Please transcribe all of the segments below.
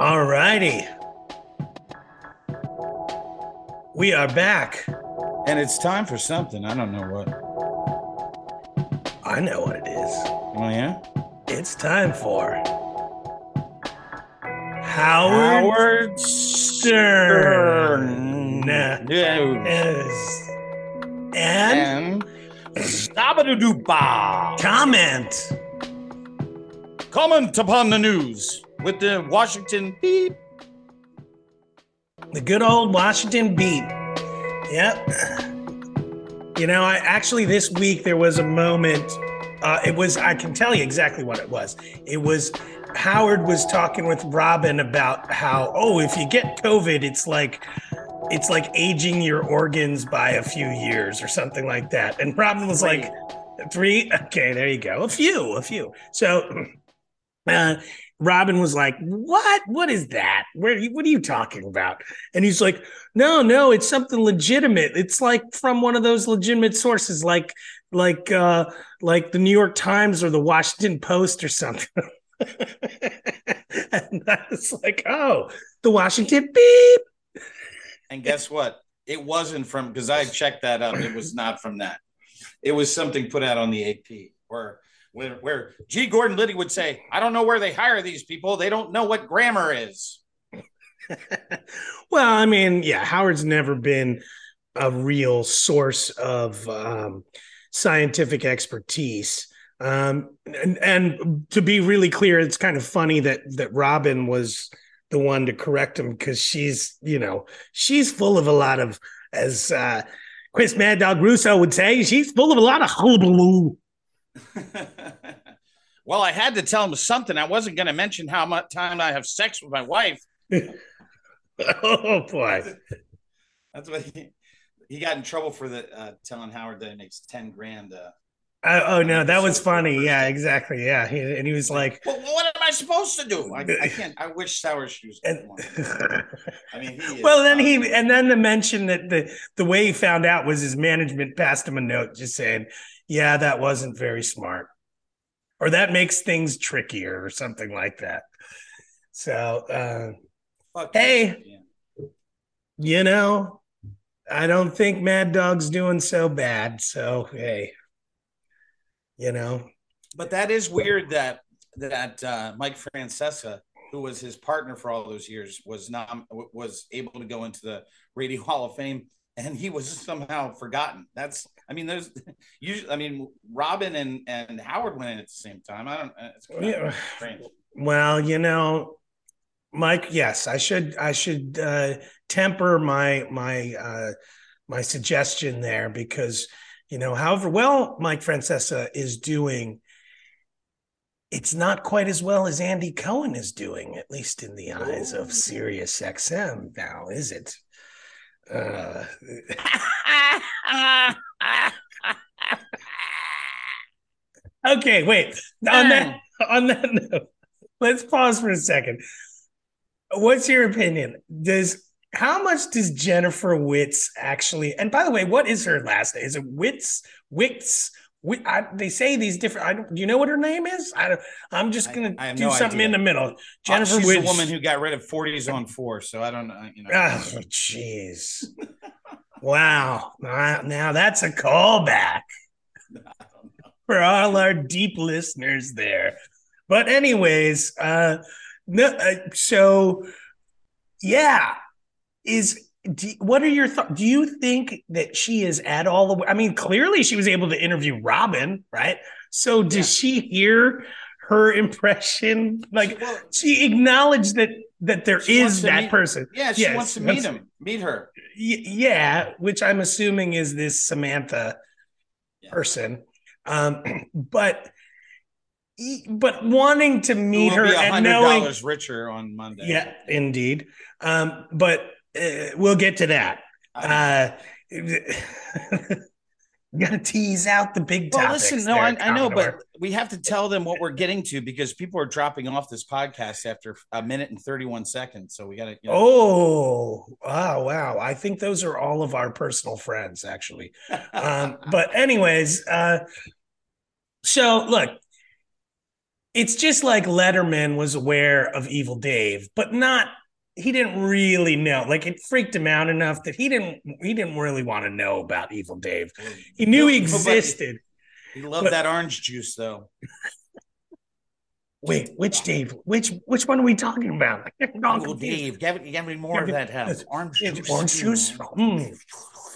All righty. We are back. And it's time for something. I don't know what. I know what it is. Oh, yeah? It's time for Howard, Howard Stern. Stern. Yes. And And Stabadoopa. comment. Comment upon the news with the Washington beep. The good old Washington beat. Yep. You know, I actually this week there was a moment. Uh, it was I can tell you exactly what it was. It was Howard was talking with Robin about how oh if you get COVID it's like it's like aging your organs by a few years or something like that. And Robin was like three. Okay, there you go. A few, a few. So uh, Robin was like, "What? What is that? Where? What are you talking about?" And he's like, "No, no, it's something legitimate. It's like from one of those legitimate sources, like, like, uh, like the New York Times or the Washington Post or something." and I was like, "Oh, the Washington beep." And guess what? It wasn't from, because I checked that up. It was not from that. It was something put out on the AP where, where, where G. Gordon Liddy would say, I don't know where they hire these people. They don't know what grammar is. well, I mean, yeah, Howard's never been a real source of um, scientific expertise. Um, and, and to be really clear, it's kind of funny that that Robin was the one to correct him because she's, you know, she's full of a lot of, as uh, Chris Mad Dog Russo would say, she's full of a lot of hullabaloo. well, I had to tell him something. I wasn't going to mention how much time I have sex with my wife. oh boy, that's what he, he got in trouble for the uh, telling Howard that he makes ten grand. Uh, uh, oh no, that was funny. Yeah, exactly. Yeah, he, and he was like, well, "What am I supposed to do? I, I can't. I wish sour shoes." And, I mean, he well, then he and then the mention that the the way he found out was his management passed him a note just saying, "Yeah, that wasn't very smart," or that makes things trickier, or something like that. So, uh, hey, you know, I don't think Mad Dog's doing so bad. So, hey you know. But that is weird that that uh, Mike Francesa, who was his partner for all those years, was not was able to go into the Radio Hall of Fame, and he was somehow forgotten. That's I mean, there's usually I mean Robin and and Howard went in at the same time. I don't. It's yeah. strange. Well, you know. Mike, yes, I should I should uh, temper my my uh, my suggestion there because you know, however well Mike Francesa is doing, it's not quite as well as Andy Cohen is doing, at least in the eyes of Sirius XM now, is it? Uh, okay, wait. On that on that note, let's pause for a second. What's your opinion? Does how much does Jennifer Witz actually? And by the way, what is her last name? Is it Witz? Witz? Witz I, they say these different. I don't, do you know what her name is? I don't, I'm just gonna do no something idea. in the middle. Jennifer uh, she's Witz. the woman who got rid of 40s on four. So I don't know. You know. Oh, jeez. wow. Now, now that's a callback for all our deep listeners there. But anyways, uh, no, uh, so yeah, is do, what are your thoughts? Do you think that she is at all the? I mean, clearly she was able to interview Robin, right? So does yeah. she hear her impression? Like well, she acknowledged that that there is that meet, person. Yeah, she yes, wants to meet him, meet her. Yeah, which I'm assuming is this Samantha yeah. person. Um, but but wanting to meet her and knowing richer on Monday. Yeah, indeed. Um, but uh, we'll get to that. Uh, got to tease out the big well, listen, no, there, I, I, know, but we have to tell them what we're getting to because people are dropping off this podcast after a minute and 31 seconds. So we got to. You know. Oh, wow. Wow. I think those are all of our personal friends, actually. um, but, anyways, uh, so look, it's just like Letterman was aware of Evil Dave, but not he didn't really know. Like it freaked him out enough that he didn't he didn't really want to know about Evil Dave. He knew he existed. He loved but, that orange juice though. Wait, which Dave? Which which one are we talking about? Uncle Dave, give, give me more of that uh, orange juice. Orange juice. Mm.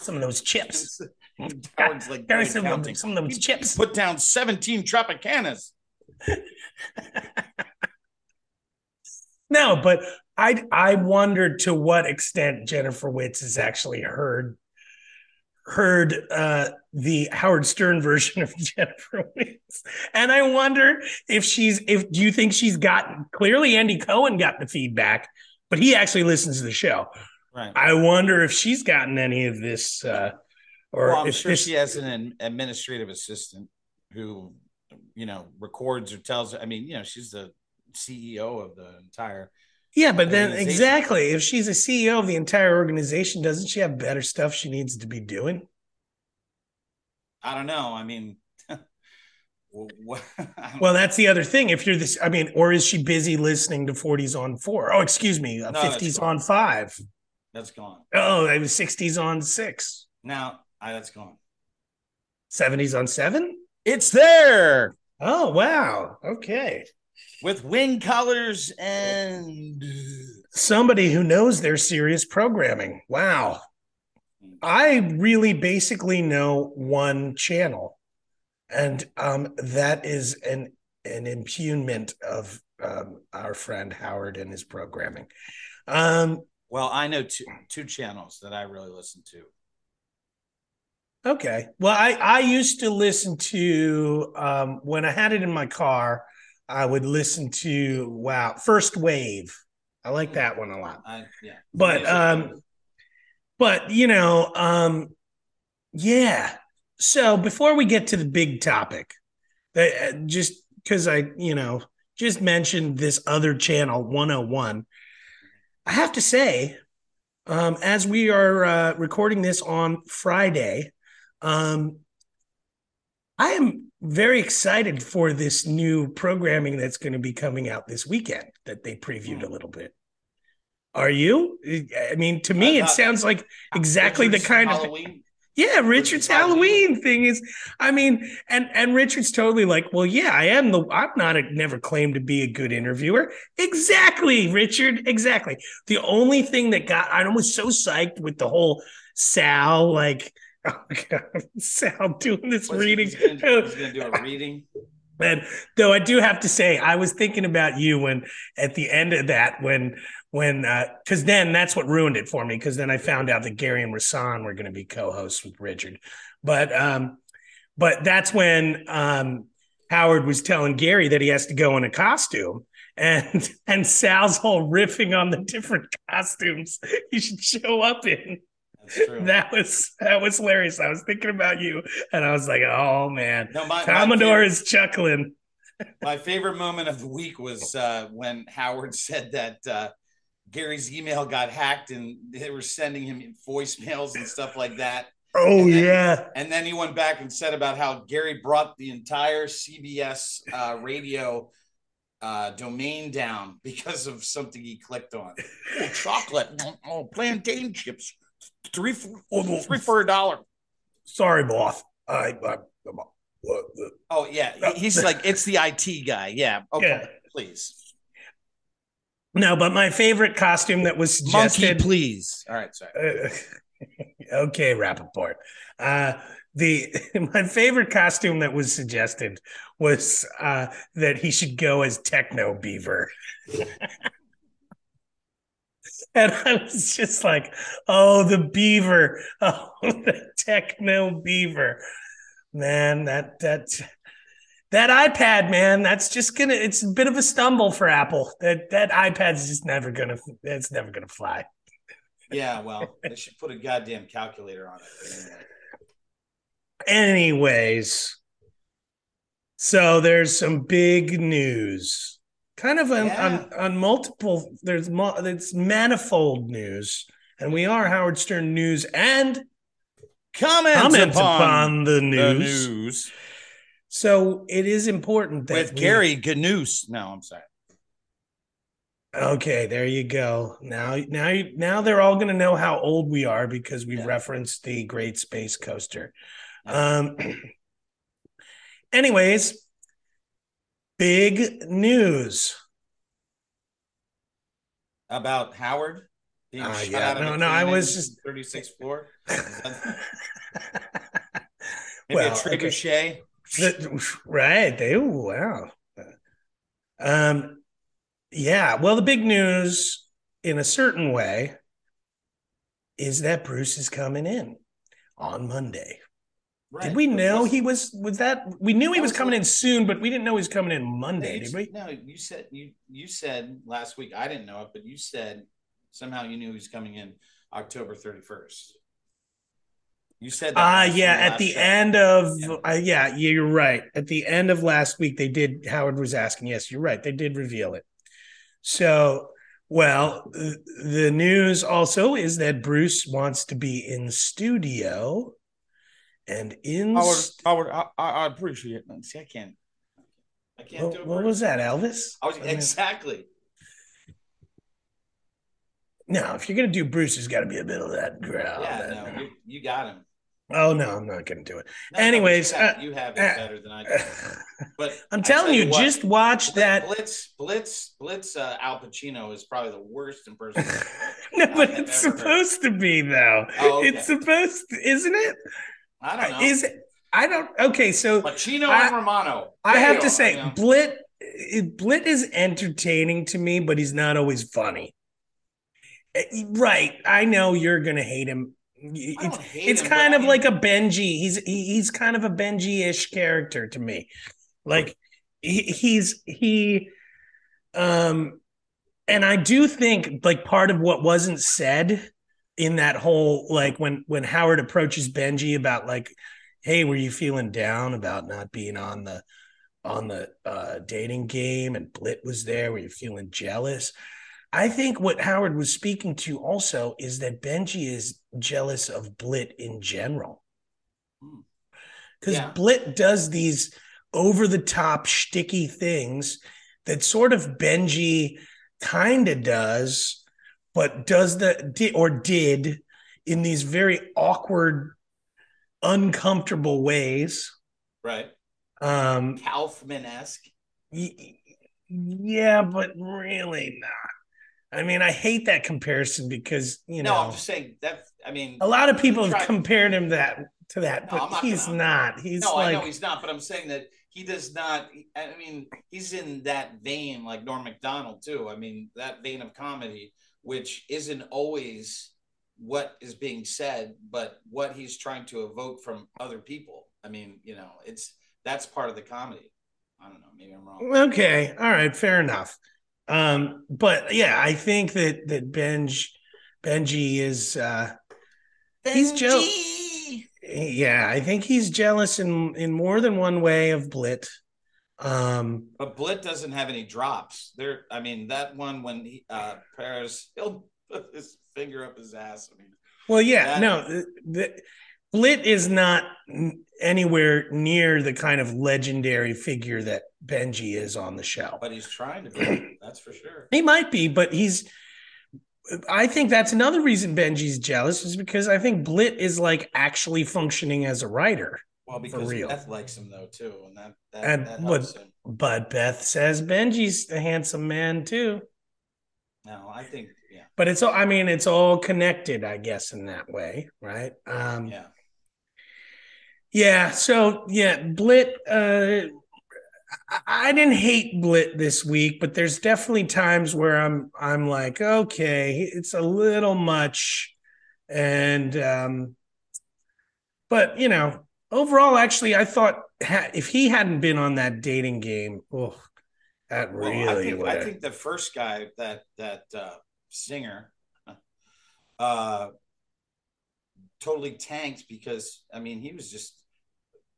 Some of those chips. Howard's like some, of them, some of those chips. Put down seventeen Tropicanas. no, but I I wondered to what extent Jennifer Witz has actually heard heard uh, the Howard Stern version of Jennifer Witz, and I wonder if she's if do you think she's gotten clearly Andy Cohen got the feedback, but he actually listens to the show. Right. I wonder if she's gotten any of this. Uh, or well, I'm sure this, she has an administrative assistant who, you know, records or tells. I mean, you know, she's the CEO of the entire yeah, but then exactly, if she's a CEO of the entire organization, doesn't she have better stuff she needs to be doing? I don't know. I mean, well, that's the other thing. If you're this, I mean, or is she busy listening to 40s on four? Oh, excuse me, uh, no, 50s on five. That's gone. Oh, it was 60s on six. Now I, that's gone. 70s on seven? It's there. Oh, wow. Okay with wing colors and somebody who knows their serious programming. Wow. I really basically know one channel, and um, that is an an impugnment of um, our friend Howard and his programming. Um, well, I know two two channels that I really listen to. Okay. Well, I I used to listen to um, when I had it in my car. I would listen to wow, First Wave. I like that one a lot. I, yeah. But um but you know, um yeah. So before we get to the big topic, that uh, just cuz I, you know, just mentioned this other channel 101. I have to say um as we are uh recording this on Friday, um I am very excited for this new programming that's going to be coming out this weekend that they previewed a hmm. little bit. Are you? I mean, to me, it sounds like exactly Richard's the kind Halloween. of yeah, Richard's Halloween thing is. I mean, and and Richard's totally like, well, yeah, I am the. I'm not a never claimed to be a good interviewer. Exactly, Richard. Exactly. The only thing that got I was so psyched with the whole Sal like Oh God, Sal doing this What's reading. He's gonna, he's gonna do a reading. And though I do have to say, I was thinking about you when at the end of that, when when because uh, then that's what ruined it for me. Because then I found out that Gary and Rasan were going to be co-hosts with Richard, but um, but that's when um, Howard was telling Gary that he has to go in a costume, and and Sal's whole riffing on the different costumes he should show up in. That was that was hilarious. I was thinking about you, and I was like, "Oh man, no, my, Commodore my favorite, is chuckling." my favorite moment of the week was uh, when Howard said that uh, Gary's email got hacked, and they were sending him voicemails and stuff like that. Oh and then, yeah, and then he went back and said about how Gary brought the entire CBS uh, radio uh, domain down because of something he clicked on. Oh, chocolate, oh, plantain chips three for, three for a dollar. Sorry, Moth. I, I, oh yeah, he's like it's the IT guy. Yeah. Okay, yeah. please. No, but my favorite costume that was suggested. Monkey, please. All right, sorry. Uh, okay, Rappaport. Uh, the my favorite costume that was suggested was uh, that he should go as Techno Beaver. And I was just like, oh, the beaver. Oh, the techno beaver. Man, that that that iPad, man, that's just gonna it's a bit of a stumble for Apple. That that iPad's just never gonna it's never gonna fly. Yeah, well, they should put a goddamn calculator on it. Anyways, so there's some big news kind of on, yeah. on, on, multiple there's it's manifold news and we are howard stern news and comments, comments upon, upon the, news. the news So it is important that with we- Gary Ganous. No, I'm sorry. Okay, there you go. Now, now, you- now they're all going to know how old we are because we Yeah. referenced the Great Space Coaster. Um. Anyways, big news. About Howard Ah, yeah. No, no, I was just- 36th floor. Maybe Well, a okay. trebuchet. The- right. They wow. Um yeah, well the big news in a certain way is that Bruce is coming in on Monday. Right. Did we know he was was that we knew he was coming in soon, but we didn't know he was coming in Monday, did we? no, you said you you said last week. I didn't know it, but you said somehow you knew he was coming in October 31st. You said that. Ah, last- yeah. At the show. end of, Yeah. uh, yeah, you're right. At the end of last week, they did. Howard was asking. Yes, you're right. They did reveal it. So, well, the news also is that Bruce wants to be in studio, and in Howard, I, I I appreciate it. See, I can't. I can't do what, it. what Bruce. was that, Elvis? I was I mean, exactly. no, if you're gonna do Bruce, there's got to be a bit of that growl. yeah, that- no, you, you got him. Oh no, I'm not gonna do it. No, no, Anyways, you have, uh, you have it uh, better than I do. But I'm telling tell you, what, just watch that. Blitz, Blitz, Blitz. Uh, Al Pacino is probably the worst impersonator. no, but I've it's ever heard. supposed to be though. Oh, okay. It's supposed to, isn't it? I don't know. Is it? I don't. Okay, so Pacino I- and Romano. I have to say, know. Blit, Blit is entertaining to me, but he's not always funny. Eh, Right? I know you're gonna hate him. It's, hate it's him, kind of I mean- like a Benji. He's he, he's kind of a Benji-ish character to me. Like he, he's he um and I do think like part of what wasn't said in that whole like when when Howard approaches Benji about like hey were you feeling down about not being on the on the uh dating game and Blit was there were you feeling jealous I think what Howard was speaking to also is that Benji is jealous of Blit in general. Hmm. Because Yeah. Blit does these over the top sticky things that sort of Benji kind of does, but does the di- or did in these very awkward, uncomfortable ways. right. Um, Kaufman esque. y- yeah, but really not. I mean, I hate that comparison because you No, know No, I'm just saying that. I mean, a lot of people have compared him that to that, No, but not he's gonna- not. He's no, I know he's not, but I'm saying that he does not. I mean, he's in that vein like Norm Macdonald too. I mean, that vein of comedy, which isn't always what is being said, but what he's trying to evoke from other people. I mean, you know, it's that's part of the comedy. I don't know. Maybe I'm wrong. Okay, all right, fair enough. Um, but yeah, I think that that Benj Benji is uh He's Joe- Benji! yeah, I think he's jealous in in more than one way of Blit. Um But Blit doesn't have any drops. There, I mean, that one when he uh Paris, he'll put his finger up his ass. I mean, well yeah, That- no, the, the Blit is not anywhere near the kind of legendary figure that Benji is on the show. but he's trying to be. That's for sure. He might be, but he's. I think that's another reason Benji's jealous is because I think Blit is like actually functioning as a writer. Well, because. Beth likes him though too, and that that, And that him. But Beth says Benji's a handsome man too. No, I think yeah, But it's all. I mean, it's all connected, I guess, in that way, right? Um, yeah. Yeah. So yeah, Blit. Uh, I, I didn't hate Blit this week, but there's definitely times where I'm I'm like, okay, it's a little much, and um, but you know, overall, actually, I thought ha- if he hadn't been on that dating game, oh, that Well, really I think. I think the first guy that that uh, singer, uh, totally tanked because I mean he was just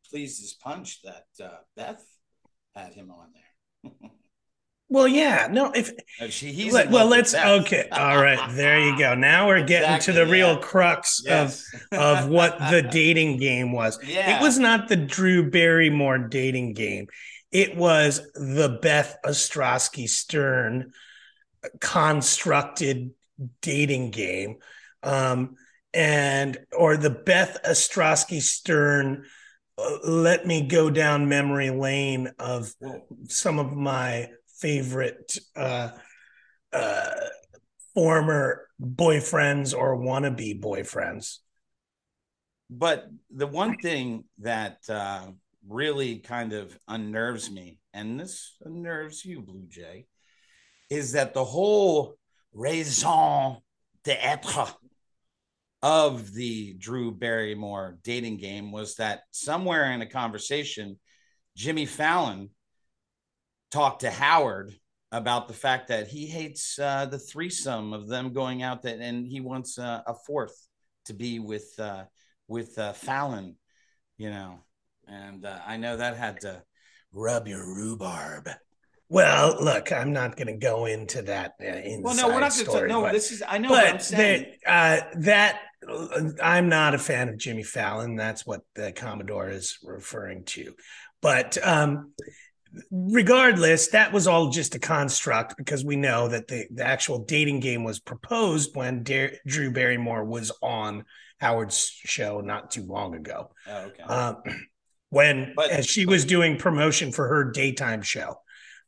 pleased as punch that uh, Beth had him on there. Well, yeah, no. If Uh, she, he's let- well, let's okay. All right, there you go. Now we're getting Exactly, to the real yeah. crux Yes. of of what the dating game was. Yeah. It was not the Drew Barrymore dating game. It was the Beth Ostrowski Stern constructed dating game. Um, and or the Beth Ostrowski Stern uh, let me go down memory lane of some of my favorite uh, uh, former boyfriends or wannabe boyfriends. But the one thing that uh, really kind of unnerves me, and this unnerves you, Blue Jay, is that the whole raison d'etre of the Drew Barrymore dating game was that somewhere in a conversation, Jimmy Fallon talked to Howard about the fact that he hates uh, the threesome of them going out that, and he wants uh, a fourth to be with uh, with uh, Fallon, you know, and uh, I know that had to rub your rhubarb. Well, look, I'm not going to go into that uh, inside Well, no, we're not going to. No, but, this is. I know. But I'm saying. that uh, that I'm not a fan of Jimmy Fallon. That's what the Commodore is referring to. But um, regardless, that was all just a construct because we know that the, the actual dating game was proposed when Drew Barrymore was on Howard's show not too long ago. Oh, okay. um, when But- she was doing promotion for her daytime show.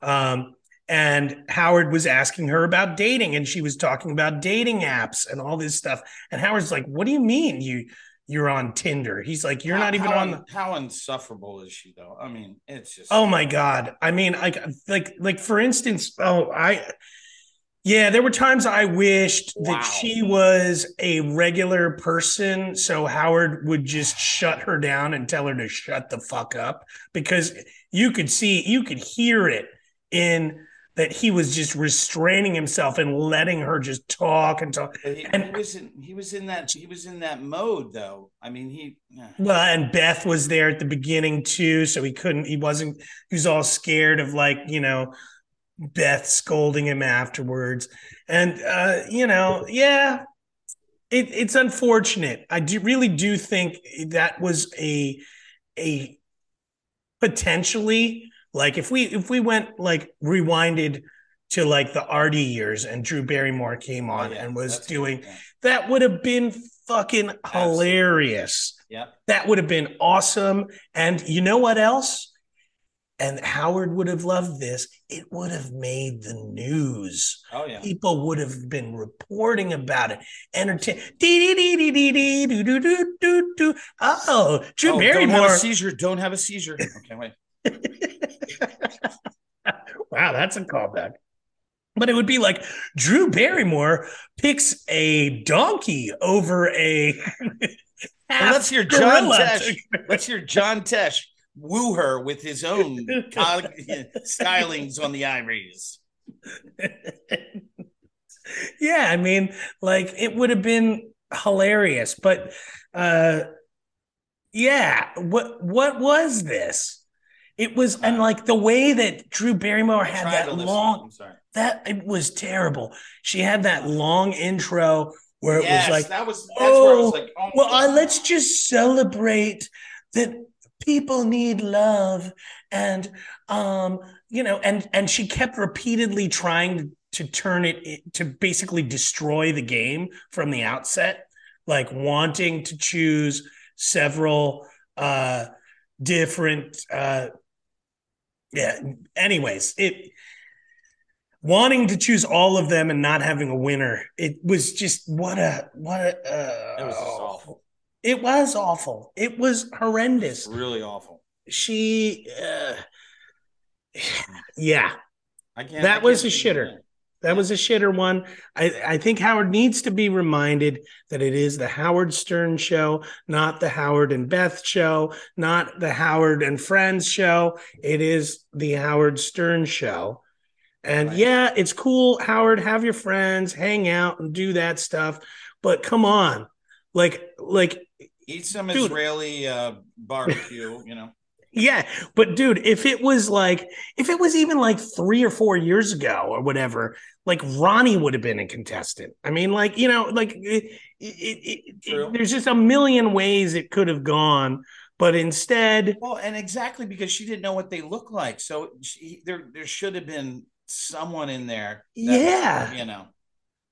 Um, and Howard was asking her about dating, and she was talking about dating apps and all this stuff. And Howard's like, "What do you mean you you're on Tinder?" He's like, "You're How- not even how, on." The- How insufferable is she, though? I mean, it's just. oh my god! I mean, like, like, like for instance, oh, I. Yeah, there were times I wished Wow. that she was a regular person so Howard would just shut her down and tell her to shut the fuck up because you could see, you could hear it in that he was just restraining himself and letting her just talk and talk. He, and- he was in. He was in that. He was in that mode, though. I mean, he. yeah. Well, and Beth was there at the beginning too, so he couldn't, he wasn't, he was all scared of like, you know, Beth scolding him afterwards. And, uh, you know, yeah, it, it's unfortunate. I do really do think that was a, a potentially like if we, if we went like rewinded to like the Artie years and Drew Barrymore came oh, on Oh, yeah, and was that's doing, point. that would have been fucking hilarious. Yeah. That would have been awesome. And you know what else? And Howard would have loved this. It would have made the news. Oh yeah. People would have been reporting about it. Entertain. Oh, Drew oh, don't have Barrymore. a seizure. Don't have a seizure. Okay, wait. wow, that's a callback. But it would be like Drew Barrymore picks a donkey over a. Well, let's hear John. Tesh. Let's hear John Tesh woo her with his own stylings on the ivories. yeah, I mean, like it would have been hilarious, but uh yeah, what what was this? It was and like the way that Drew Barrymore had that long that it was terrible. She had that long intro where it yes, was like that was that's where I was like, oh, well, let's just celebrate that people need love and um you know and and she kept repeatedly trying to turn it to basically destroy the game from the outset like wanting to choose several uh different uh yeah anyways it wanting to choose all of them and not having a winner it was just what a what a uh, It was just awful. it was awful it was horrendous It's really awful. she uh, yeah I can't. That I was can't a shitter. it. That was a shitter one I, I think howard needs to be reminded that it is the howard stern show not the howard and beth show not the howard and friends show it is the howard stern show and Right. yeah it's cool howard have your friends hang out and do that stuff but come on like like Eat some Dude. Israeli uh, barbecue. You know. Yeah, but dude, if it was like, if it was even like three or four years ago or whatever, like Ronnie would have been a contestant. I mean, like you know, like it, it, it, it, there's just a million ways it could have gone, but instead, well, and exactly because she didn't know what they look like, so she, there there should have been someone in there. yeah, you know.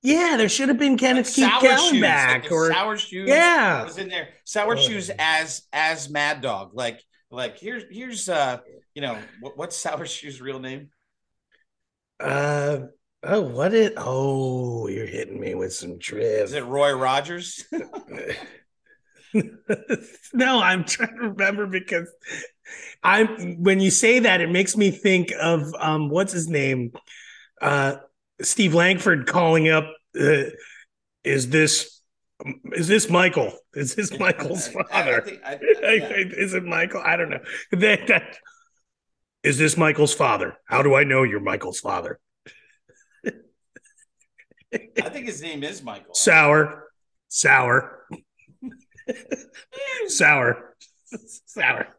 Yeah, there should have been Kenneth Keith Kallenbach like or Sour Shoes. Yeah, was in there. Sour oh. Shoes as as Mad Dog. Like like here's here's uh you know what, what's Sour Shoes' real name? Uh oh, what it? Oh, you're hitting me with some trivia. Is it Roy Rogers? no, I'm trying to remember because I'm when you say that, it makes me think of um what's his name? Uh Steve Langford calling up uh, is this is this Michael? Is this Michael's father? I, I I, is it Michael? I don't know. That, that, is this Michael's father? How do I know you're Michael's father? I think his name is Michael. Sour, sour, sour, sour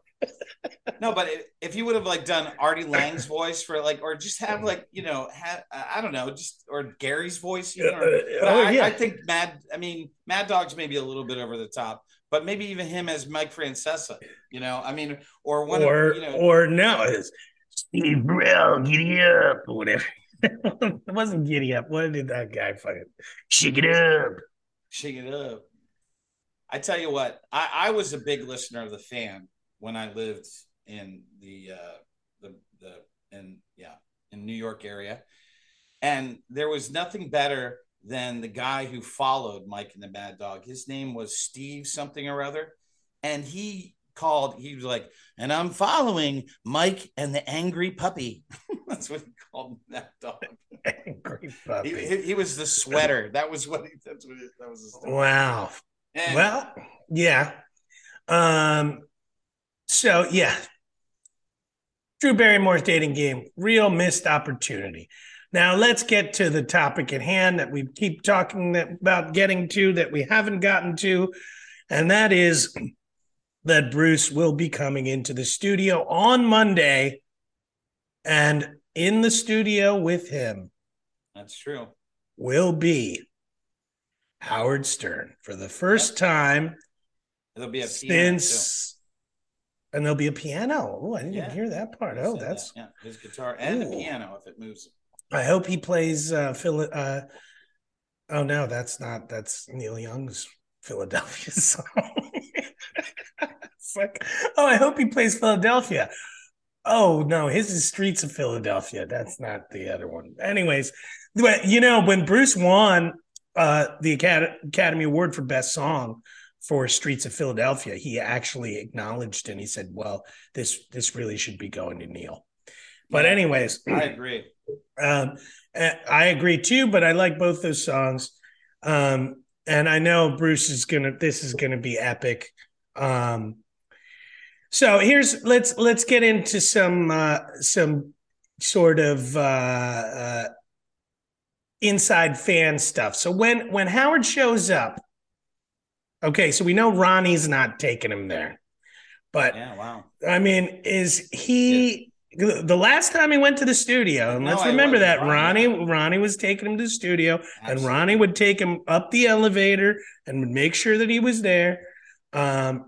no, but if you would have like done Artie Lange's voice for like, or just have like you know, have, I don't know, just or Gary's voice, you know. Or, uh, oh, I, yeah. I think Mad. I mean, Mad Dog's maybe a little bit over the top, but maybe even him as Mike Francesa. You know, I mean, or one or of, you know, or no, it's Steve Burrell, giddy up, or whatever. it wasn't giddy up. What did that guy fucking shake it up? Shake it up. I tell you what, I, I was a big listener of the fan when I lived in the uh, the the in yeah in New York area, and there was nothing better than the guy who followed Mike and the Mad Dog. His name was Steve something or other, and he called. He was like, "And I'm following Mike and the Angry Puppy." that's what he called that dog. Angry puppy. He, he, he, was the sweater. That was what he. That's what. He, that was. wow. And, well, yeah. Um, so yeah, Drew Barrymore's dating game, real missed opportunity. Now let's get to the topic at hand that we keep talking about getting to that we haven't gotten to, and that is that Bruce will be coming into the studio on Monday, and in the studio with him. That's true. Will be Howard Stern for the first yep. time. It'll be a since and there'll be a piano. Oh, I didn't yeah. hear that part. Oh, that's that. yeah, his guitar and Ooh. a piano if it moves. I hope he plays uh Phil uh oh no, that's not that's Neil Young's Philadelphia song. it's like, oh, I hope he plays Philadelphia. Oh no, his is Streets of Philadelphia. That's not the other one. Anyways, you know, when Bruce won uh the Academy Award for Best Song, for Streets of Philadelphia, he actually acknowledged and he said, "Well, this this really should be going to Neil." But anyways, I agree. Um, I agree too. But I like both those songs, um, and I know Bruce is gonna. This is gonna be epic. Um, so here's let's let's get into some uh, some sort of uh, uh, inside fan stuff. So when when Howard shows up Okay, so we know Ronnie's not taking him there. But yeah, wow. I mean, is he yeah. the last time he went to the studio? And no, let's remember that Ronnie Ronnie was taking him to the studio, Absolutely. and Ronnie would take him up the elevator and would make sure that he was there. Um,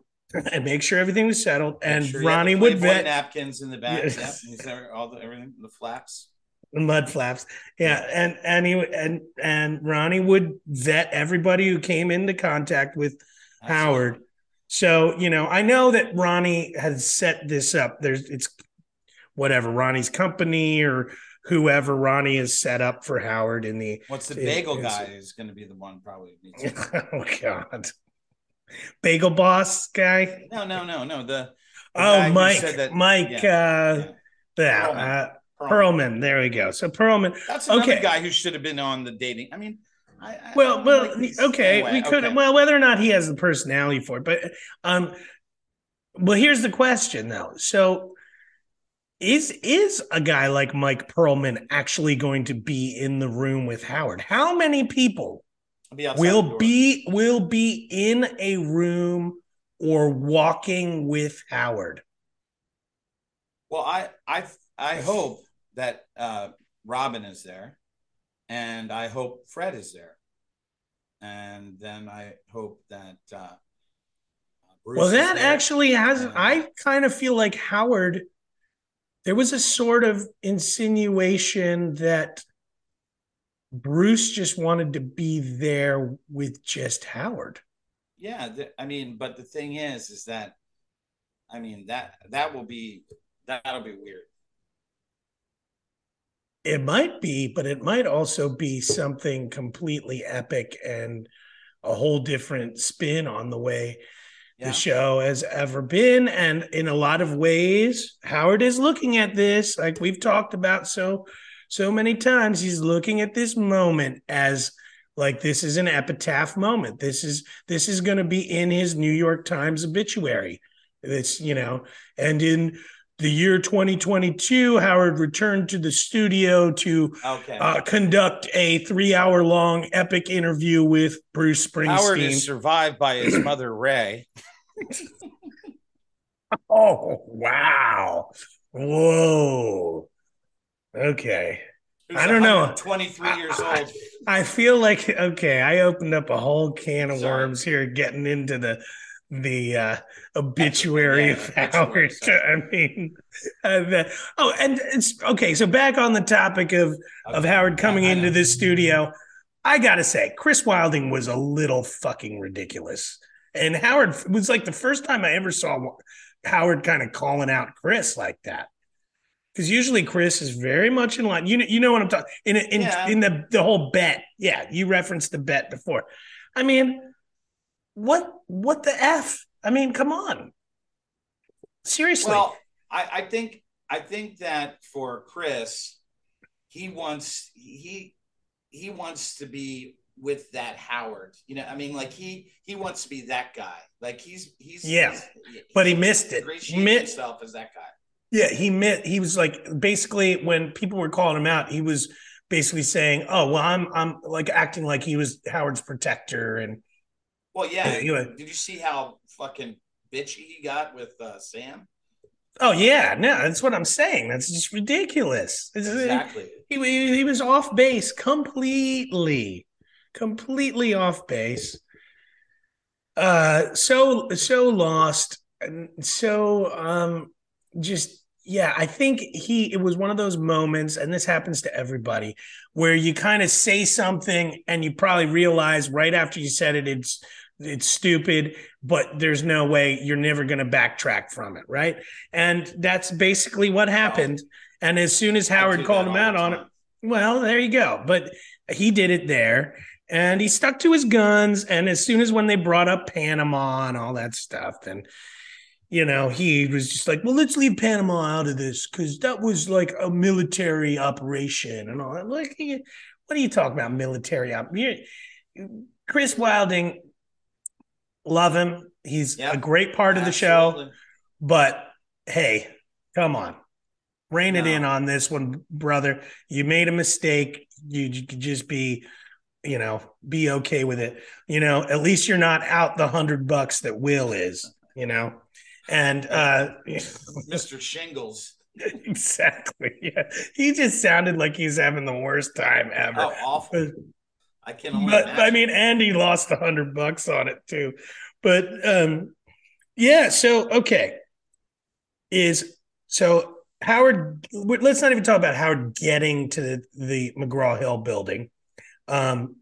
and make sure everything was settled. and sure Ronnie would vet napkins in the back. Yes. Yep. all the everything, the flaps mud flaps. Yeah, and and he and and Ronnie would vet everybody who came into contact with Absolutely. Howard. So you know, I know that Ronnie has set this up. There's it's whatever Ronnie's company or whoever Ronnie has set up for Howard in the. What's the bagel is, guy is going to be the one probably. oh God, bagel boss guy. No, no, no, no. The, the oh Mike, that, Mike. Yeah, uh, yeah. Uh, Perlman. There we go. So Perlman. That's another okay. guy who should have been on the dating. I mean, I, I well, well, like okay, anyway, we could. Okay. Well, whether or not he has the personality for it, but um, well, here's the question though. So, is is a guy like Mike Perlman actually going to be in the room with Howard? How many people be will be will be in a room or walking with Howard? Well, I I I hope that uh, Robin is there, and I hope Fred is there, and then I hope that. Uh, Bruce well, that actually has. and- I kind of feel like Howard. There was a sort of insinuation that Bruce just wanted to be there with just Howard. Yeah, th- I mean, but the thing is, is that, I mean that that will be that'll be weird. It might be, but it might also be something completely epic and a whole different spin on the way Yeah. the show has ever been. And in a lot of ways, Howard is looking at this, like we've talked about so so many times. He's looking at this moment as like this is an epitaph moment. This is this is going to be in his New York Times obituary. It's you know, and in the year 2022, Howard returned to the studio to Okay. uh, conduct a three-hour long epic interview with Bruce Springsteen. Howard is survived by his mother Ray. Oh, wow. Whoa. Okay. I don't know. 23 years old. I feel like okay, I opened up a whole can of Sorry. worms here getting into the the uh obituary Yeah, of Howard. I mean uh, the, oh and it's okay, so back on the topic of of Howard coming I into this studio, I gotta say, Chris Wilding was a little fucking ridiculous. And Howard it was like the first time I ever saw Howard kind of calling out Chris like that. Because usually Chris is very much in line. You know, you know what I'm talking in in Yeah. in the the whole bet. Yeah, you referenced the bet before. I mean, what what the f? I mean, come on. Seriously. Well, I, I think I think that for Chris, he wants he he wants to be with that Howard. You know, I mean, like he he wants to be that guy. Like he's he's Yeah, he's- but he missed it. ingratiates Mi- himself as that guy. Yeah, he meant he was like basically when people were calling him out, he was basically saying, "Oh, well, I'm I'm like acting like he was Howard's protector," and Well, yeah. You Did you see how fucking bitchy he got with uh, Sam? oh yeah, no, that's what I'm saying. That's just ridiculous. Exactly. He, he he was off base completely, completely off base. Uh, so so lost, and so um, just yeah. I think he it was one of those moments, and this happens to everybody, where you kind of say something and you probably realize right after you said it, it's it's stupid, but there's no way you're never going to backtrack from it, right? And that's basically what happened. And as soon as Howard called him out on it, well, there you go. But he did it there and he stuck to his guns. And as soon as when they brought up Panama and all that stuff, then, you know, he was just like, well, let's leave Panama out of this because that was like a military operation and all that. Like, what are you talking about, military op? Chris Wilding, love him. He's Yeah, a great part of the show. But hey, come on. Rein it in on this one, brother. You made a mistake. You could just be, you know, be okay with it. You know, at least you're not out the hundred bucks that Will is, you know. And uh Mr. Shingles. exactly. Yeah. He just sounded like he's having the worst time ever. Oh, awful. I can only but imagine. I mean, Andy lost a hundred bucks on it too. But um, yeah. So okay, is so Howard. Let's not even talk about Howard getting to the, the McGraw Hill building. Um,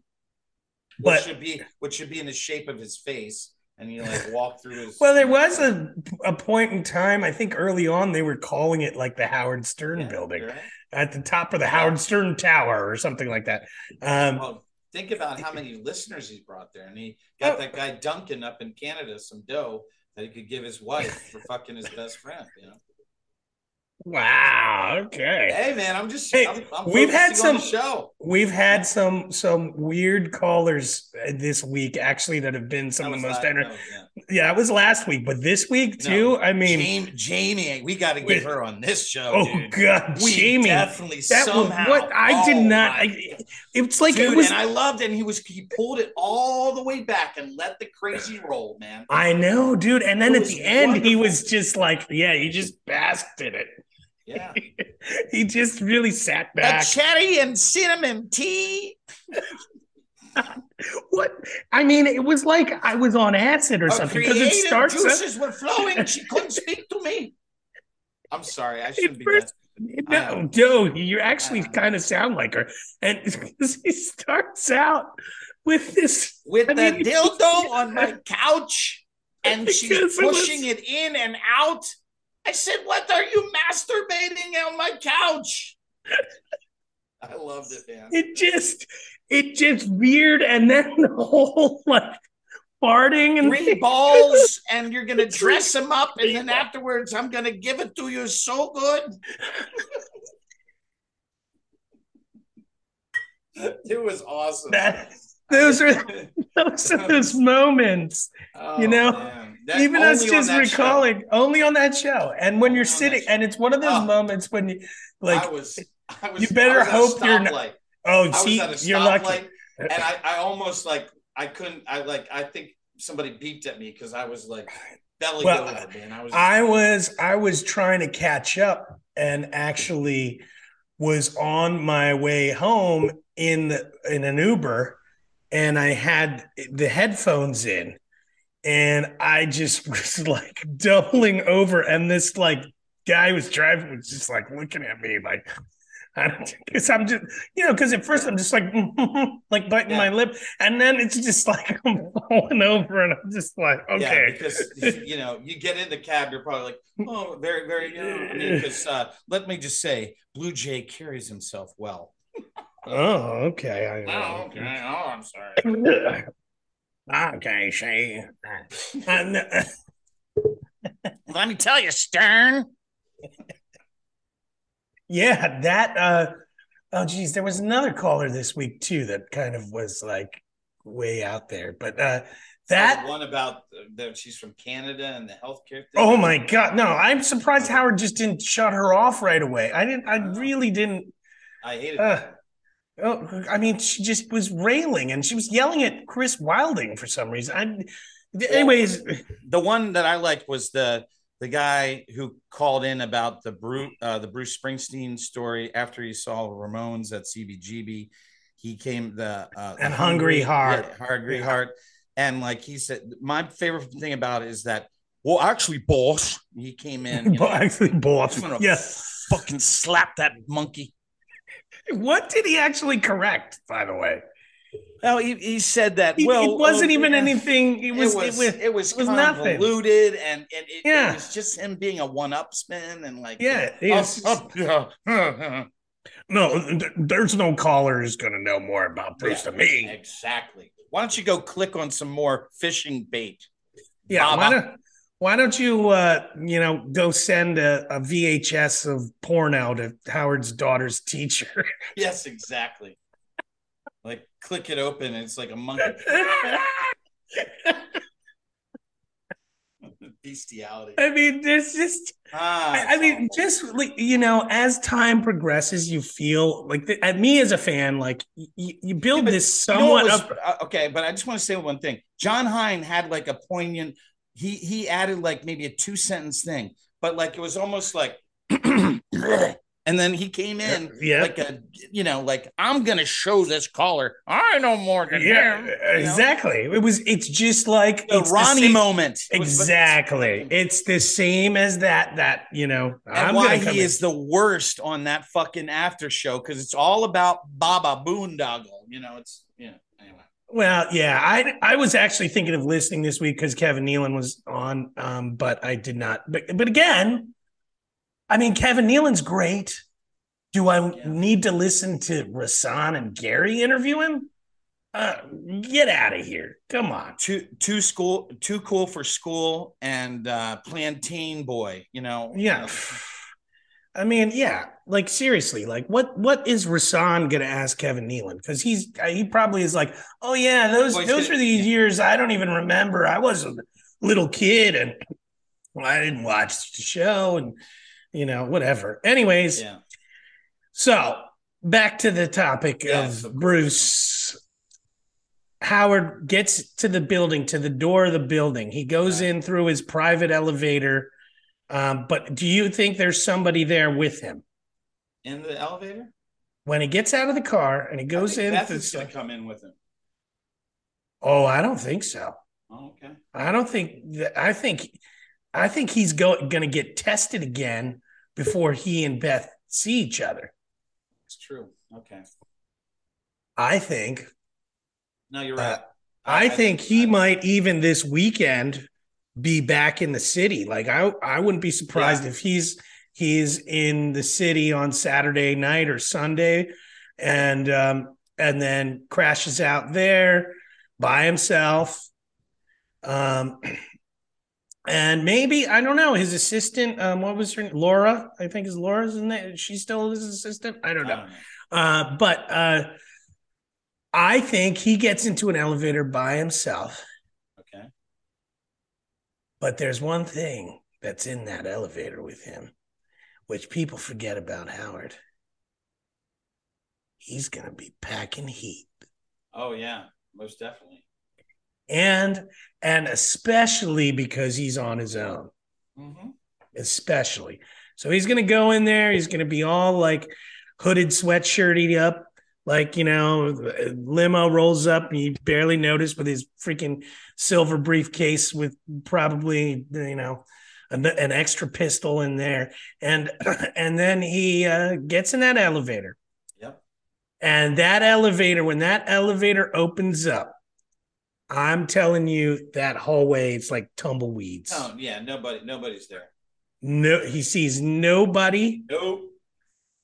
what but should be what should be in the shape of his face, and you like walk through his. well, there was a a point in time. I think early on they were calling it like the Howard Stern Yeah, building right. at the top of the Howard Stern Tower or something like that. Um, Well, think about how many listeners he's brought there, and he got Oh. that guy Duncan up in Canada some dough that he could give his wife for fucking his best friend. You know. wow. Okay. Hey man, I'm just. Hey, I'm, I'm we've had some- show. We've had some some weird callers uh, this week, actually, that have been some That of the most. enter- was- yeah. Yeah, it was last week, but this week too. No, I mean, Jamie, Jamie, we got to get her on this show, oh dude. god, We Jamie, definitely that was somehow. what I did oh not. my I, it's like Dude, it was. and I loved it. And he was he pulled it all the way back and let the crazy roll, man. I know, dude. And then It at was the end, he was just like, yeah, he just basked in it. Yeah. he just really sat A back. cherry and cinnamon tea. what? I mean, it was like I was on acid or something because it starts. juices were flowing. She couldn't speak to me. I'm sorry. I shouldn't be first-. No, no, you actually kind of sound like her. And he starts out with this. with I the mean, dildo on my couch and she's Because it was- pushing it in and out. I said, What are you masturbating on my couch? I loved it, man. It just, it just weird, and then the whole like farting and Three balls, and you're gonna dress them up, and then afterwards, I'm gonna give it to you so good. it was awesome. that. Those are those are those moments. Oh, you know. That- Even us just that show. recalling only on that show, and when Only you're sitting, and it's one of those Oh. moments when you like, I was, I was, you better I was hope you're not- stoplight. Oh, see, you're lucky. and I, I almost like I couldn't. I like I think somebody beeped at me because I was like belly Well, over, man. I was. I was I was trying to catch up and actually was on my way home in the, in an Uber and I had the headphones in and I just was like doubling over and this like guy was driving was just like looking at me like because I'm just you know because at first I'm just like like biting Yeah. my lip and then it's just like I'm falling over and I'm just like Yeah, okay because you know, you get in the cab, you're probably like, oh, very, very. You know, I mean, because uh, let me just say, Blue Jay carries himself well. oh okay I, Oh, okay. Oh, I'm sorry. okay Shay uh, Let me tell you, Stern. Yeah that uh oh geez there was another caller this week too that kind of was like way out there but uh That that one about that she's from Canada and the healthcare. Thing. oh my god no i'm surprised howard just didn't shut her off right away i didn't i Oh. really didn't I hated uh, oh i mean she just was railing and she was yelling at chris wilding for some reason i anyways the one that I liked was the the guy who called in about the Bruce uh, the Bruce Springsteen story after he saw Ramones at CBGB. He came the uh, And Hungry Heart. yeah, Hungry Heart, and like he said, my favorite thing about it is that well, actually, boss, he came in. Know, actually boss, yeah fucking slap that monkey. what did he actually correct by the way Well, he, he said that. He- well, it wasn't oh, even yeah. anything. It was. it was It was. it was, it nothing. convoluted and, and it, Yeah. it was just him being a one-up spin and like Yeah, you know, it's- oh, oh, yeah. no, there's no caller who's going to know more about Bruce Yeah, than me. exactly. Why don't you go click on some more fishing bait? Yeah. Why don't Why don't you, uh, you know, go send a, a VHS of porn out to Howard's daughter's teacher? Yes, exactly. Like click it open, and it's like a monkey bestiality. I mean, there's just. Ah, I, I mean, awful. just like you know, as time progresses, you feel like the, at me as a fan, like y- you build but this You know was- up. uh, okay, but I just want to say one thing. Jon Hein had like a poignant. He he added like maybe a two sentence thing, but like it was almost like, and then he came in Yeah. like a you know like I'm gonna show this caller I know more than Yeah, him. you know? exactly. It was. It's just like The Ronnie same- moment. Exactly. It's the same as that. That you know. and I'm why he in- is the worst on that fucking after show because it's all about Baba Boondoggle. You know, it's yeah. Anyway, Well, yeah, I I was actually thinking of listening this week because Kevin Nealon was on, um, but I did not. But but again, I mean, Kevin Nealon's great. Do I Yeah. need to listen to Rasan and Gary interview him? Uh, get out of here! Come on. too too school too cool for school and uh plantain boy. You know, Yeah. I mean, yeah, like seriously, like what what is Rasan gonna ask Kevin Nealon? Because he's he probably is like, oh yeah, those he's those gonna- were these yeah. years I don't even remember. I was a little kid and well, I didn't watch the show and you know whatever. Anyways, Yeah. so back to the topic Yes, of of. Bruce. Howard gets to the building, to the door of the building. He goes Right. in through his private elevator Um, but do you think there's somebody there with him In the elevator? when he gets out of the car and he goes in? Is going to come in with him. oh, I don't think so. Oh, okay. I don't think that. I think, I think he's go, going to get tested again before he and Beth see each other. It's true. Okay. I think. No, you're Uh, right. I think he I- might even this weekend be back in the city. Like I, I wouldn't be surprised Yeah. if he's he's in the city on Saturday night or Sunday, and um, and then crashes out there by himself. Um, and maybe I don't know his assistant. Um, what was her name? Laura? I think is Laura's name. She's still his assistant. I don't know. Uh, but uh, I think he gets into an elevator by himself. Okay. But there's one thing that's in that elevator with him, which people forget about Howard. He's going to be packing heat. Oh yeah, most definitely. And and especially because he's on his own. Mm-hmm. especially. So he's gonna go in there. He's gonna be all like hooded, sweatshirty up, like you know, limo rolls up, and you barely notice with his freaking silver briefcase with probably you know an, an extra pistol in there, and and then he uh, gets in that elevator, Yep. and that elevator, when that elevator opens up. I'm telling you, that hallway, it's like tumbleweeds. Oh yeah, nobody, nobody's there. No, he sees nobody, Nope.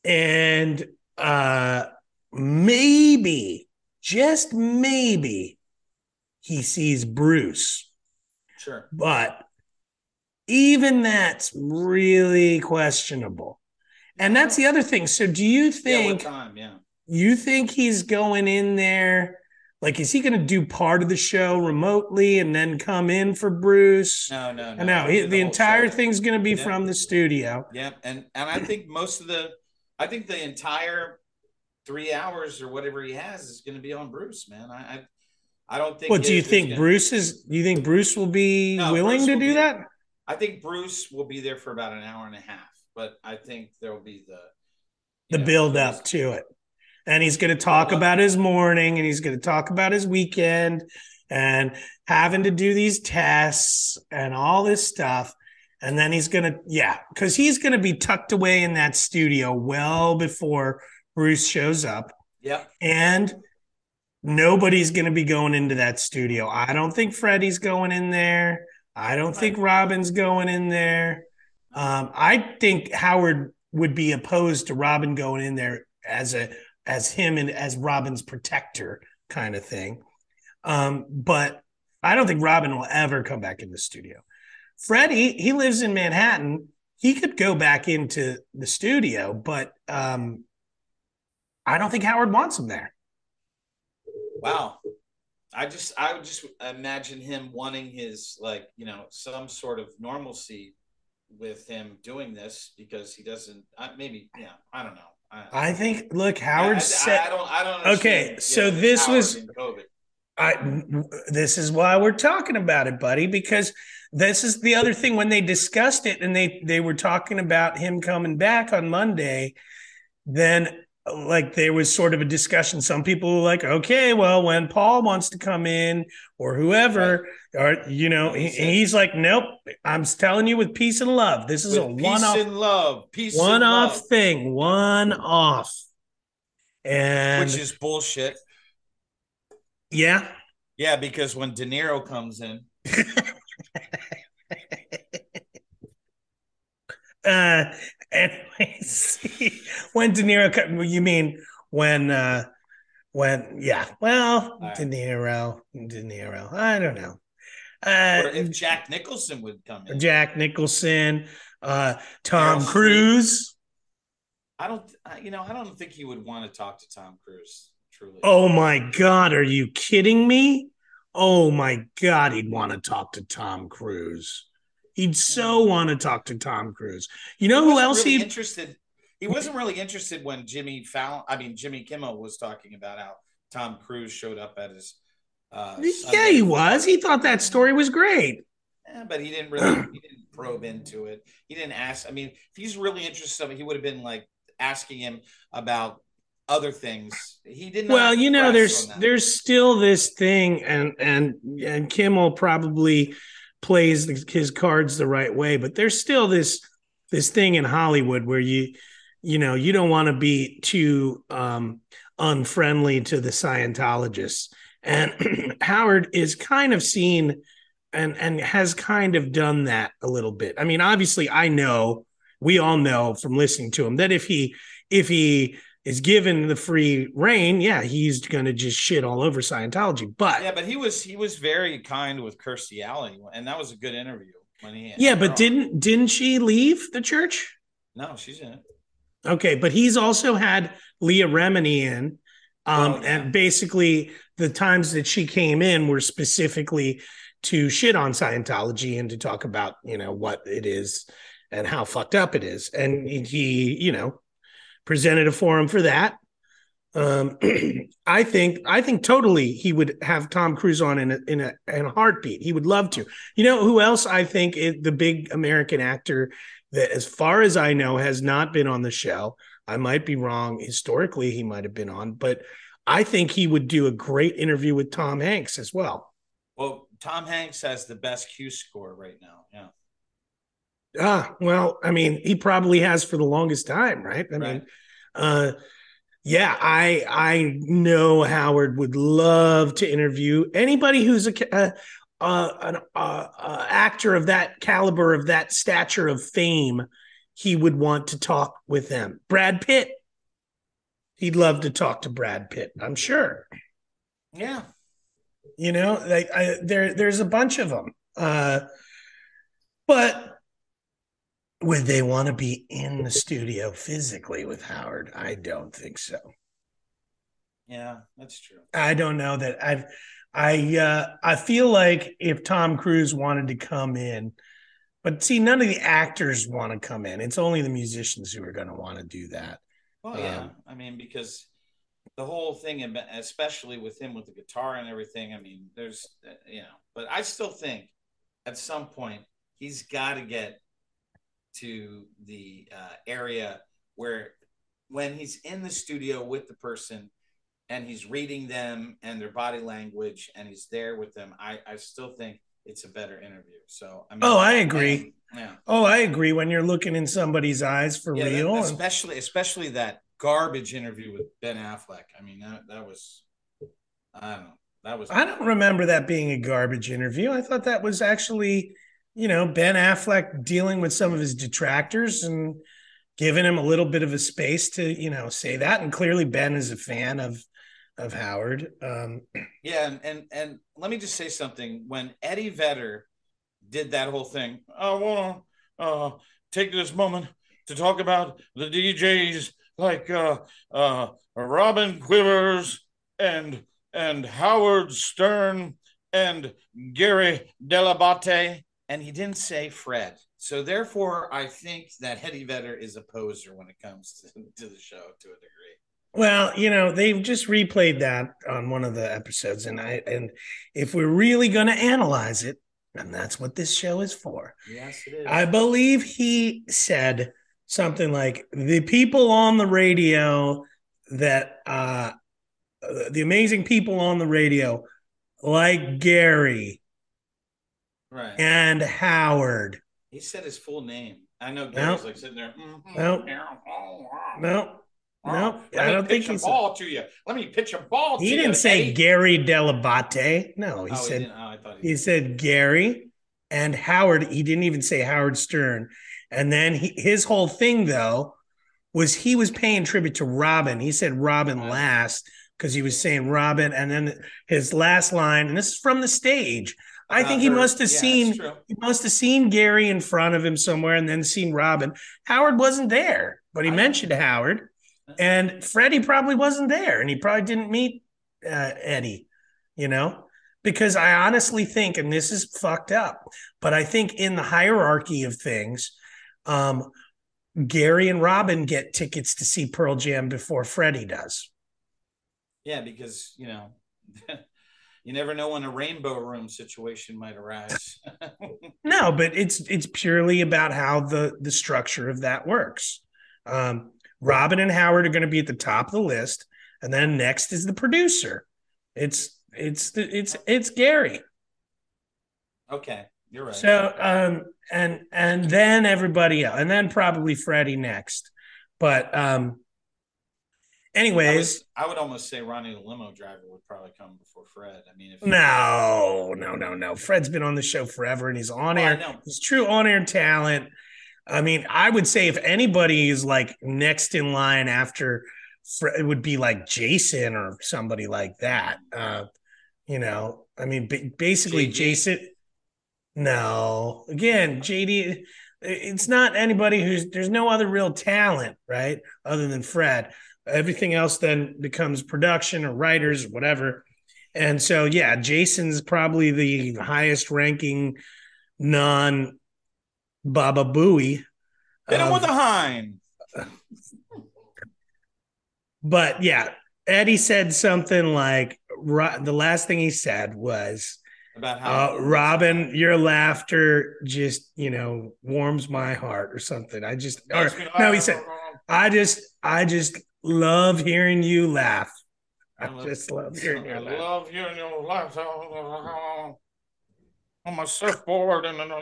and uh maybe, just maybe, he sees Bruce. Sure. But even that's really questionable. And that's the other thing. So do you think Yeah. Time? Yeah. you think he's going in there? Like, is he going to do part of the show remotely and then come in for Bruce? No, no, no. He'll he, do the entire show. thing's going to be Yeah. from the studio. Yep. And and I think most of the, I think the entire three hours or whatever he has is going to be on Bruce, man. I, I, I don't think. Well, do you think gonna- Bruce is? Do you think Bruce will be No, willing to do that? I think Bruce will be there for about an hour and a half, but I think there will be the The know, build up to it, and he's going to talk about his morning, and he's going to talk about his weekend, and having to do these tests and all this stuff, and then he's going to yeah, because he's going to be tucked away in that studio well before Bruce shows up, Yep. and nobody's going to be going into that studio. I don't think Freddie's going in there. I don't think Robin's going in there. Um, I think Howard would be opposed to Robin going in there as a as him and as Robin's protector kind of thing. Um, but I don't think Robin will ever come back in the studio. Freddie, he lives in Manhattan. He could go back into the studio, but um, I don't think Howard wants him there. Wow. I just I would just imagine him wanting his like, you know, some sort of normalcy with him doing this because he doesn't maybe yeah, I don't know. I, I think. Look, Howard I, said. I, don't I don't understand, Okay, so yeah, this Howard was-. I this is why we're talking about it, buddy, because this is the other thing when they discussed it and they they were talking about him coming back on Monday, then like there was sort of a discussion. Some people were like, okay, well, when Paul wants to come in or whoever, or you know, he, he's like, nope, I'm telling you with peace and love. This is With a one off and love, peace one off love, thing, one off. And which is bullshit. yeah, Yeah, because when De Niro comes in, uh anyways when de niro you mean when uh when yeah well right. de niro de niro i don't know or uh if Jack Nicholson would come in, jack nicholson uh tom Meryl Streep. cruise I don't, I, you know, I don't think he would want to talk to Tom Cruise. Truly. oh my god are you kidding me oh my god he'd want to talk to tom cruise he'd so want to talk to tom cruise you know who else really he interested? He wasn't really interested when Jimmy Fallon, I mean Jimmy Kimmel, was talking about how Tom Cruise showed up at his. Uh, yeah Sunday- he was he thought that story was great Eh, but he didn't really he didn't probe into it. He didn't ask. I mean, if he's really interested, he would have been like asking him about other things. He didn't. Well, you know, there's there's still this thing, and and and Kimmel probably plays his cards the right way, but there's still this this thing in Hollywood where you you know you don't want to be too um, unfriendly to the Scientologists, and Howard is kind of seen and and has kind of done that a little bit. I mean, obviously, I know we all know from listening to him that if he if he is given the free reign, yeah, he's to just shit all over Scientology. But yeah, but he was he was very kind with Kirstie Alley, and that was a good interview. When he yeah, but on. didn't didn't she leave the church? No, she's in it. Okay, but he's also had Leah Remini in, um, oh, yeah. and basically the times that she came in were specifically to shit on Scientology and to talk about you know what it is and how fucked up it is, and he you know presented a forum for that. Um, I think I think totally he would have Tom Cruise on in a in a in a heartbeat. He would love to. You know who else I think is the big American actor that, as far as I know, has not been on the show. I might be wrong. Historically, he might have been on, but I think he would do a great interview with Tom Hanks as well. Well, Tom Hanks has the best Q score right now. Yeah. Ah, well, I mean, he probably has for the longest time, right? I right. mean, uh, yeah, I I know Howard would love to interview anybody who's a, a, a an a, actor of that caliber, of that stature of fame. He would want to talk with them. Brad Pitt, he'd love to talk to Brad Pitt. I'm sure. Yeah, you know, like I, there there's a bunch of them. Uh, but would they want to be in the studio physically with Howard? I don't think so. Yeah, that's true. I don't know that I've I uh I feel like if Tom Cruise wanted to come in, but see, none of the actors want to come in. It's only the musicians who are going to want to do that. Well, yeah. Um, I mean, because the whole thing, especially with him with the guitar and everything, I mean, there's, uh, you know, but I still think at some point he's got to get to the uh, area where when he's in the studio with the person and he's reading them and their body language and he's there with them, I, I still think it's a better interview. So I mean, oh, I agree. yeah. Oh, I agree. When you're looking in somebody's eyes for yeah, real, that, especially especially that garbage interview with Ben Affleck. I mean, that that was I don't know. That was I don't remember that being a garbage interview. I thought that was actually you know, Ben Affleck dealing with some of his detractors and giving him a little bit of a space to, you know, say that. And clearly Ben is a fan of of Howard. Um, yeah, and, and and let me just say something. When Eddie Vedder did that whole thing, I want to uh, take this moment to talk about the DJs like uh, uh, Robin Quivers and and Howard Stern and Gary Dell'Abate and he didn't say Fred. So therefore, I think that Eddie Vedder is a poser when it comes to, to the show to a degree. Well, you know, they've just replayed that on one of the episodes, and I and if we're really going to analyze it, and that's what this show is for. Yes, it is. I believe he said something like the people on the radio that uh the amazing people on the radio like Gary right. and Howard. He said his full name. I know Gary's nope. like sitting there. Mm-hmm. Nope. Nope. No, I don't think he's a ball to you. Let me pitch a ball. To you. He didn't you, say Eddie. Gary Dell'Abate. No, he oh, said he, oh, he, he said Gary and Howard. He didn't even say Howard Stern. And then he, his whole thing though was he was paying tribute to Robin. He said Robin right. last because he was saying Robin, and then his last line, and this is from the stage. I think he must have yeah, seen he must have seen Gary in front of him somewhere and then seen Robin. Howard wasn't there, but he I mentioned know. Howard. And Freddie probably wasn't there and he probably didn't meet uh, Eddie, you know? Because I honestly think and this is fucked up, but I think in the hierarchy of things um, Gary and Robin get tickets to see Pearl Jam before Freddie does. Yeah, because, you know, you never know when a rainbow room situation might arise. no, but it's it's purely about how the the structure of that works. Um, Robin and Howard are going to be at the top of the list, and then next is the producer. It's it's it's it's Gary. Okay, you're right. So um and and then everybody else, and then probably Freddie next. But um anyways, I would, I would almost say Ronnie the limo driver would probably come before Fred. I mean, if no, no, no, no. Fred's been on the show forever, and he's on air. He's true on air talent. I mean, I would say if anybody is like next in line after Fred, it would be like Jason or somebody like that. Uh, you know, I mean, basically, JD. Jason. No, again, JD. It's not anybody who's there's no other real talent, right? Other than Fred. Everything else then becomes production or writers or whatever. And so, yeah, Jason's probably the highest ranking non Baba Booey. Him with a hind. But yeah, Eddie said something like the last thing he said was about how uh, Robin, your laughter just you know warms my heart or something. I just or no, he said, I just I just love hearing you laugh. I, I just love hearing you laugh. I love hearing you laugh on my surfboard and let me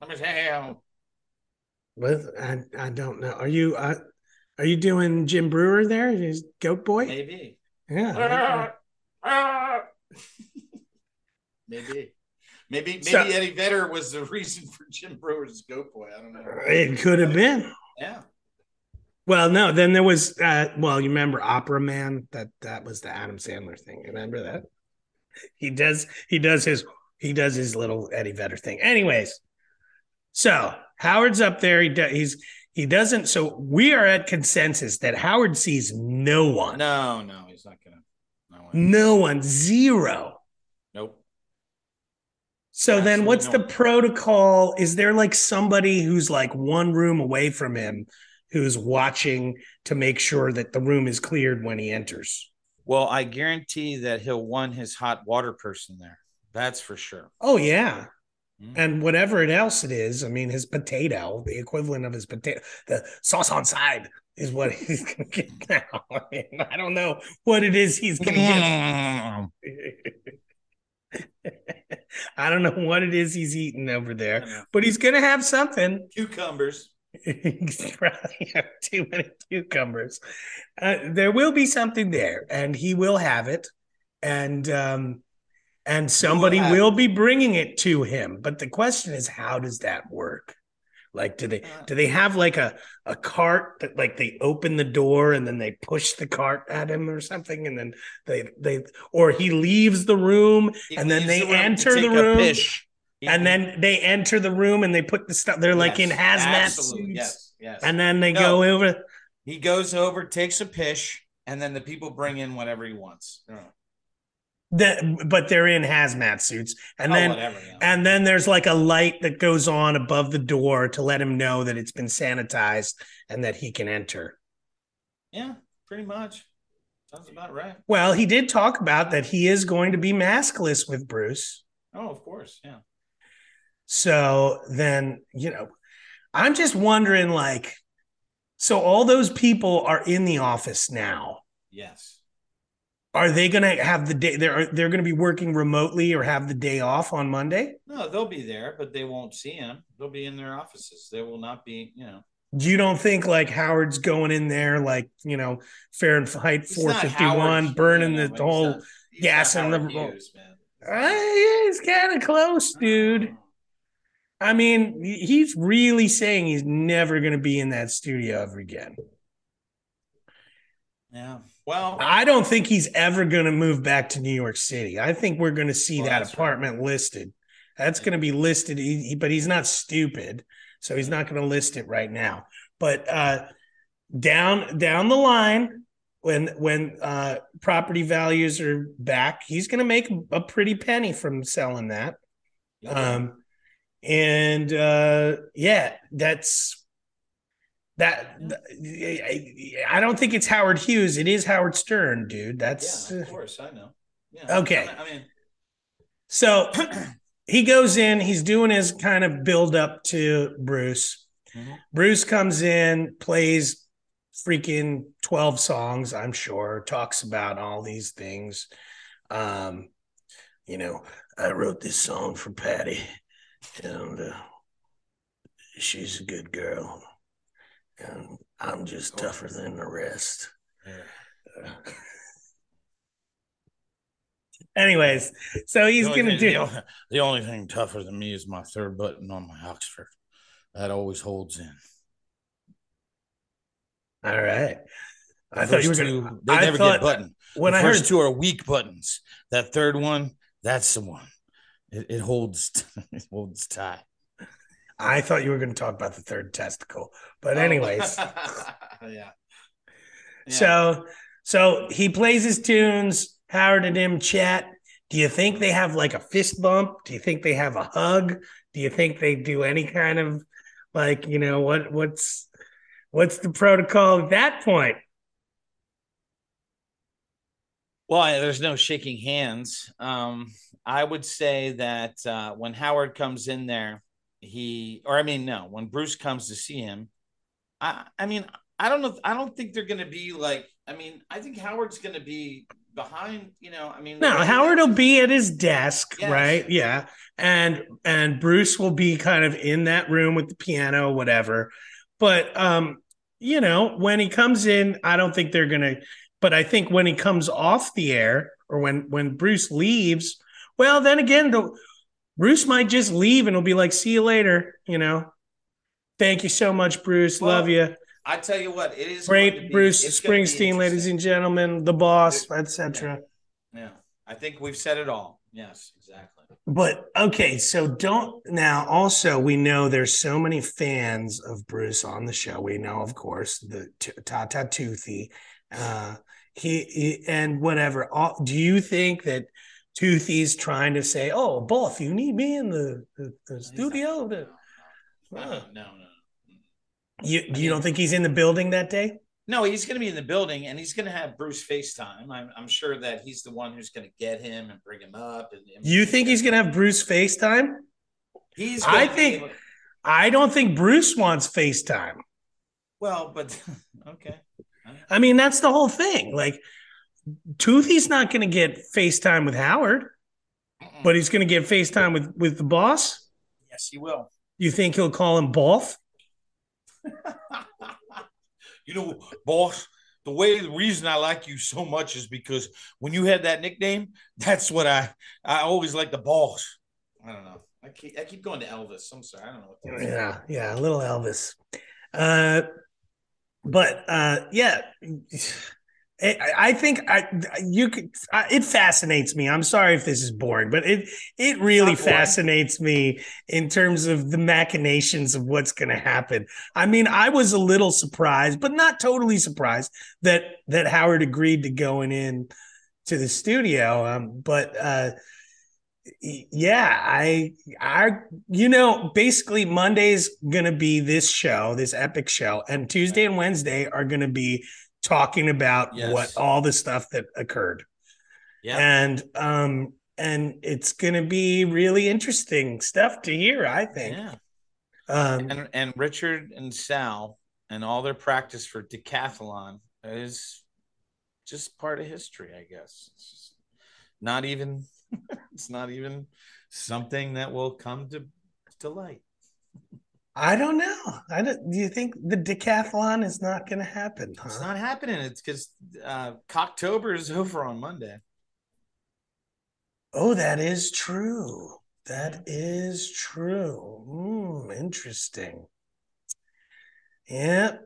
let me say. With I I don't know. Are you uh, are you doing Jim Breuer there? Is Goat Boy? Maybe. Yeah. maybe. Maybe maybe so, Eddie Vedder was the reason for Jim Breuer's Goat Boy. I don't know. It could have been. Yeah. Well, no. Then there was. Uh, well, you remember Opera Man? That that was the Adam Sandler thing. Remember that? He does. He does his. He does his little Eddie Vedder thing. Anyways, so Howard's up there. He do, he's he doesn't. So we are at consensus that Howard sees no one. No, no, he's not gonna. No one. No one. Zero. Nope. So Absolutely then, what's no the protocol? Is there like somebody who's like one room away from him, who's watching to make sure that the room is cleared when he enters? Well, I guarantee that he'll want his hot water person there. That's for sure. Oh yeah. Mm. And whatever it else it is, I mean, his potato, the equivalent of his potato, the sauce on side is what he's going to get now. I, mean, I don't know what it is he's going to get. I don't know what it is he's eating over there, but he's going to have something. Cucumbers. He's probably have too many cucumbers. Uh, there will be something there, and he will have it. And um, and somebody will, will be bringing it to him. But the question is, how does that work? Like, do they uh. do they have like a a cart that like they open the door and then they push the cart at him or something, and then they they or he leaves the room he and then they the enter the room. And then they enter the room and they put the stuff. They're yes, like in hazmat suits. Yes, yes. And then they no, go over. He goes over, takes a pish, and then the people bring in whatever he wants. The, but they're in hazmat suits, and oh, then whatever, yeah. and then there's like a light that goes on above the door to let him know that it's been sanitized and that he can enter. Yeah, pretty much. Sounds about right. Well, he did talk about that he is going to be maskless with Bruce. Oh, of course, yeah. So then, you know, I'm just wondering, like, so all those people are in the office now. Yes are they going to have the day? They're they're going to be working remotely or have the day off on Monday? No, they'll be there, but they won't see him. They'll be in their offices. They will not be, you know. You don't think like Howard's going in there like you know Fahrenheit 451, burning you know, the whole not, gas in the. Hughes, uh, he's kind of close, dude. I mean, he's really saying he's never going to be in that studio ever again. Yeah. Well, I don't think he's ever going to move back to New York City. I think we're going to see well, that apartment right. listed. That's going to be listed, he, but he's not stupid, so he's not going to list it right now. But uh, down down the line, when when uh, property values are back, he's going to make a pretty penny from selling that. Um, and uh, yeah, that's that I don't think it's Howard Hughes. It is Howard Stern, dude. That's yeah, of course I know. Yeah. Okay. I mean, So he goes in, he's doing his kind of build up to Bruce. Mhm. Bruce comes in, plays freaking 12 songs, I'm sure, talks about all these things. Um, you know, I wrote this song for Patty, and uh, she's a good girl, and I'm just tougher than the rest. yeah. Anyways, so he's The gonna thing- do. the only, the only thing tougher than me is my third button on my Oxford. That always holds in. All right. I The thought you were first gonna. two, they I never get buttoned. when the I first heard two are weak buttons. That third one, that's the one. It, it holds it holds tight. I thought you were going to talk about the third testicle, but Oh. anyways, yeah. Yeah. so so he plays his tunes. Howard and him chat. Do you think they have like a fist bump? Do you think they have a hug? Do you think they do any kind of like you know what what's what's the protocol at that point? Well, there's no shaking hands. Um, I would say that uh, when Howard comes in there, he, or I mean, no, when Bruce comes to see him, I, I mean, I don't know. I don't think they're going to be like. I mean, I think Howard's going to be behind. You know, I mean, No, Howard will be at his desk, Yes. right? Yeah. And and Bruce will be kind of in that room with the piano, whatever. But um, you know, when he comes in, I don't think they're gonna, but I think when he comes off the air or when when Bruce leaves, well, then again, the Bruce might just leave and he'll be like, see you later, you know. Thank you so much, Bruce. Well, Love you. I tell you what, it is Great Bruce be Springsteen, ladies and gentlemen, the boss, etc. Yeah, I think we've said it all. Yes, exactly. But okay, so don't now. Also, we know there's so many fans of Bruce on the show. We know, of course, the t- Tata Toothy, uh, he, he and whatever. All, do you think that Toothy's trying to say, "Oh, both, you need me in the, the, the studio"? No, To, no, no, no, no. you you don't think he's in the building that day? No, he's going to be in the building, and he's going to have Bruce FaceTime. I'm, I'm sure that he's the one who's going to get him and bring him up. And, and You think he's gonna have Bruce FaceTime? He's. I think- I don't think Bruce wants FaceTime. Well, but okay. I mean, that's the whole thing. Like, Toothy's not going to get FaceTime with Howard, but he's going to get FaceTime with with the boss. yes, he will. You think he'll call him both? you know, boss. The way the reason I like you so much is because when you had that nickname, that's what I I always like the boss. I don't know. I keep I keep going to Elvis. I'm sorry. I don't know what. Yeah, yeah, a little Elvis. Uh, but uh, yeah, I, I think I you could. I, it fascinates me. I'm sorry if this is boring, but it it really fascinates me in terms of the machinations of what's going to happen. I mean, I was a little surprised, but not totally surprised that that Howard agreed to going in to the studio. Um, but uh, yeah, I I you know basically Monday's gonna be this show, this epic show, and Tuesday and Wednesday are gonna be talking about Yes. what all the stuff that occurred, Yeah. and um and it's gonna be really interesting stuff to hear. I think. Yeah. Um, and and Richard and Sal and all their practice for decathlon is just part of history, I guess. Not even it's not even something that will come to to light. I don't know. I don't, do you think the decathlon is not going to happen? It's not happening. It's because uh Cocktober is over on Monday. Oh, that is true. That is true. Hmm, interesting. Yeah,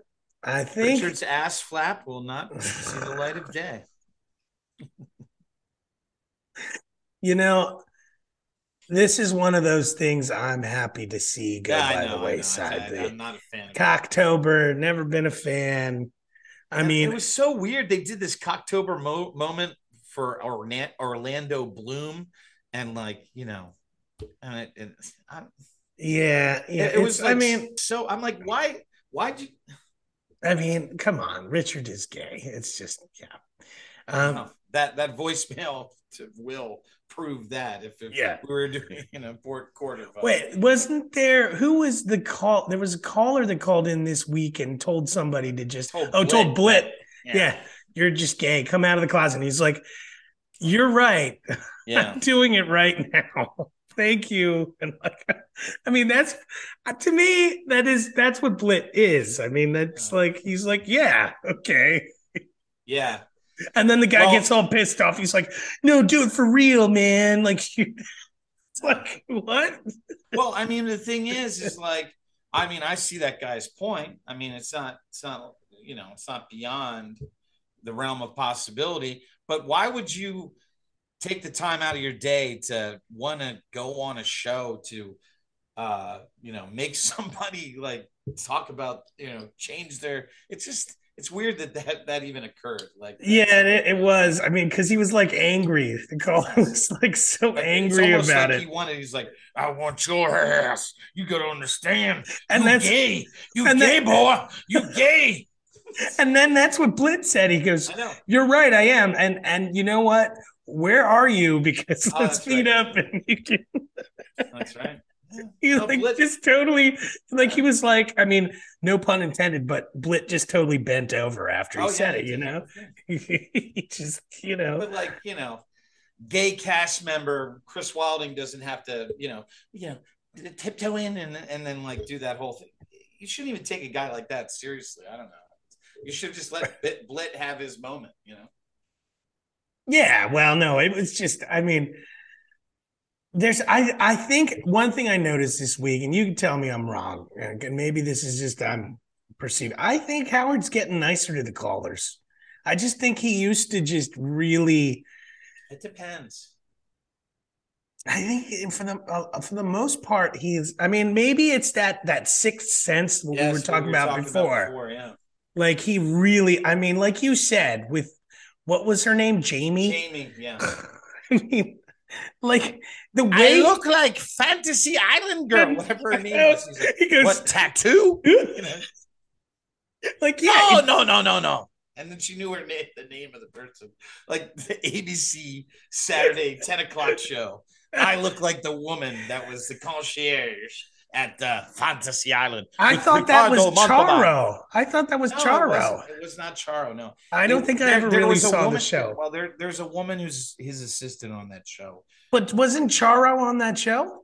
I think Richard's ass flap will not see the light of day. you know this is one of those things I'm happy to see go Yeah, by know, the wayside. I, am not a fan. Cocktober, never been a fan. I mean, it was so weird. They did this Cocktober mo- moment for Orlando Bloom, and like you know, and it, it, I, yeah, yeah. it, it was. Like, I mean, so I'm like, why? Why'd you? I mean, come on, Richard is gay. It's just, yeah. Um, that that voicemail to will prove that if, if Yeah. we were doing in a fourth quarter vote. wait, wasn't there? Who was the call? There was a caller that called in this week and told somebody to just Told oh, told Blit. Blit, yeah. you're just gay. Come out of the closet. And he's like, you're right. yeah. I'm doing it right now. Thank you. And like, I mean, that's uh, to me, that is that's what Blit is. I mean, that's Yeah. like he's like, yeah, okay. Yeah. And then the guy Well- gets all pissed off. He's like, no, do it for real, man. Like, it's like what? Well, I mean, the thing is, is like, I mean, I see that guy's point. I mean, it's not, it's not, you know, it's not beyond the realm of possibility. But why would you take the time out of your day to want to go on a show to, uh, you know, make somebody like talk about, you know, change their? It's just, it's weird that that, that even occurred. Like, Yeah, it, it was. I mean, because he was like angry. The caller was like so like, angry about like it. He wanted. He's like, I want your ass. You gotta understand. And you that's gay. You and gay that- boy. You gay. and then that's what Blitz said. He goes, You're right, I am. And and you know what? Where are you? Because Oh, let's meet right. up and you can That's right. he like just totally like he was like, I mean, no pun intended, but Blit just totally bent over after he Oh, said yeah, it, you know? he just, you know. But like you know, gay cast member Chris Wilding doesn't have to you know you know tiptoe in and and then like do that whole thing. You shouldn't even take a guy like that seriously. I don't know. You should just let Blit have his moment. You know. Yeah, well, no, it was just, I mean, there's I I think one thing I noticed this week, and you can tell me I'm wrong, and maybe this is just I'm perceived. I think Howard's getting nicer to the callers. I just think he used to just really. It depends. I think for the uh, for the most part, he's. I mean, maybe it's that that sixth sense what we were Yes, talking, about, before. before. Yeah. Like he really. I mean, like you said, with what was her name, Jamie. Jamie. Yeah. I mean, like the way like Fantasy Island girl, whatever her name was. He's like, he goes, what tattoo? You know? like yeah, No, it- no, no, no, no. And then she knew her name, the name of the person, like the ABC Saturday 10 o'clock show. I look like the woman that was the concierge at uh, Fantasy Island. I thought that was Montalban. Charo. I thought that was No, Charo. It. It was not Charo. No, I don't think I There- ever there really saw the show. Well, there, there's a woman who's his assistant on that show. But wasn't Charo on that show?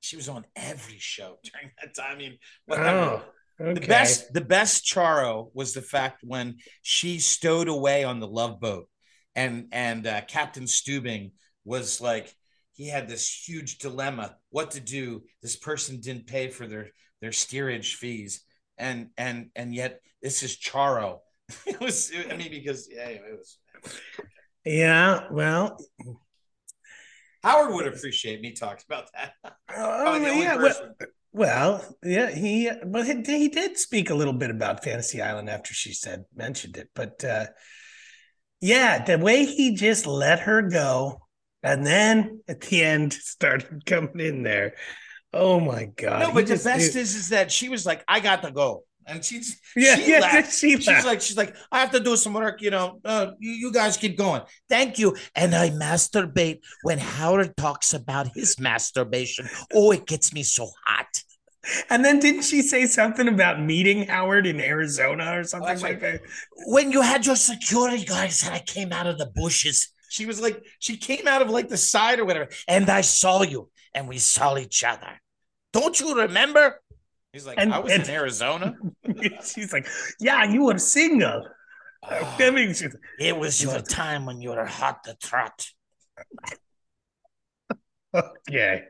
She was on every show during that time. I mean, whatever. Oh, okay. The best, the best Charo was the fact when she stowed away on the love boat, and and uh, Captain Stubing was like, he had this huge dilemma, what to do. This person didn't pay for their their steerage fees, and and and yet this is Charo. it was, I mean, because yeah, it was. Yeah. Well. Howard would appreciate me talking about that. Oh, yeah. Well, well, yeah. He, but he, he did speak a little bit about Fantasy Island after she said mentioned it. But uh, yeah, the way he just let her go, and then at the end started coming in there. Oh my god! no, but the just- best it- is is that she was like, I got to go. And she's Yeah, she yeah, laughed. she she's like, she's like, I have to do some work, you know. Uh, you, you guys keep going. Thank you. And I masturbate when Howard talks about his masturbation. Oh, it gets me so hot. And then didn't she say something about meeting Howard in Arizona or something that's like that? When you had your security guards and I came out of the bushes. She was like, she came out of like the side or whatever. And I saw you and we saw each other. Don't you remember? He's like, And- I was and- in Arizona. She's like, "Yeah, you were single." Ah. I mean, It was your time when you were hot to trot. okay.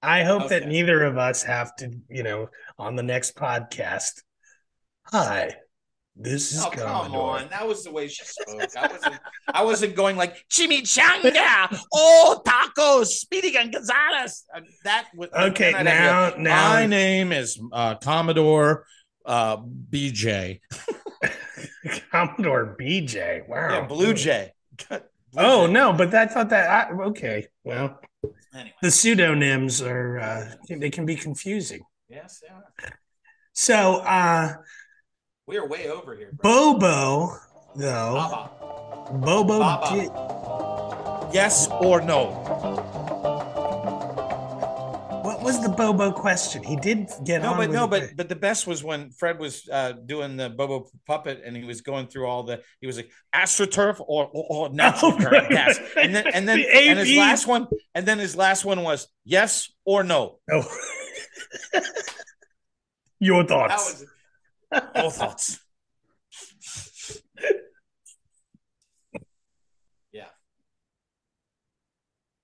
I hope that neither of us have to, you know, on the next podcast. Hi, this is Oh come on, that was the way she spoke. I wasn't. I wasn't going like chimichanga, oh tacos, Speedy and Gonzalez. Uh, That was Okay, then I'd have to now, now, My name is uh, Commodore uh, BJ. Commodore BJ. Wow. Yeah, Blue Jay. Blue Oh Jay. no, but I thought that. I, okay, well, Anyway, the pseudonyms are uh, they can be confusing. yes, they are. So, uh, we are way over here. bro. Bobo, though, Baba. Bobo Baba. did. Yes or no? What was the Bobo question? He did get No, on. but with no, it. but but the best was when Fred was uh, doing the Bobo puppet and he was going through all the. He was like astroturf or or, or natural Oh, turf right, gas, right. and then and then The and his last one and then his last one was yes or no. Oh. Your That thoughts? Was all thoughts. yeah.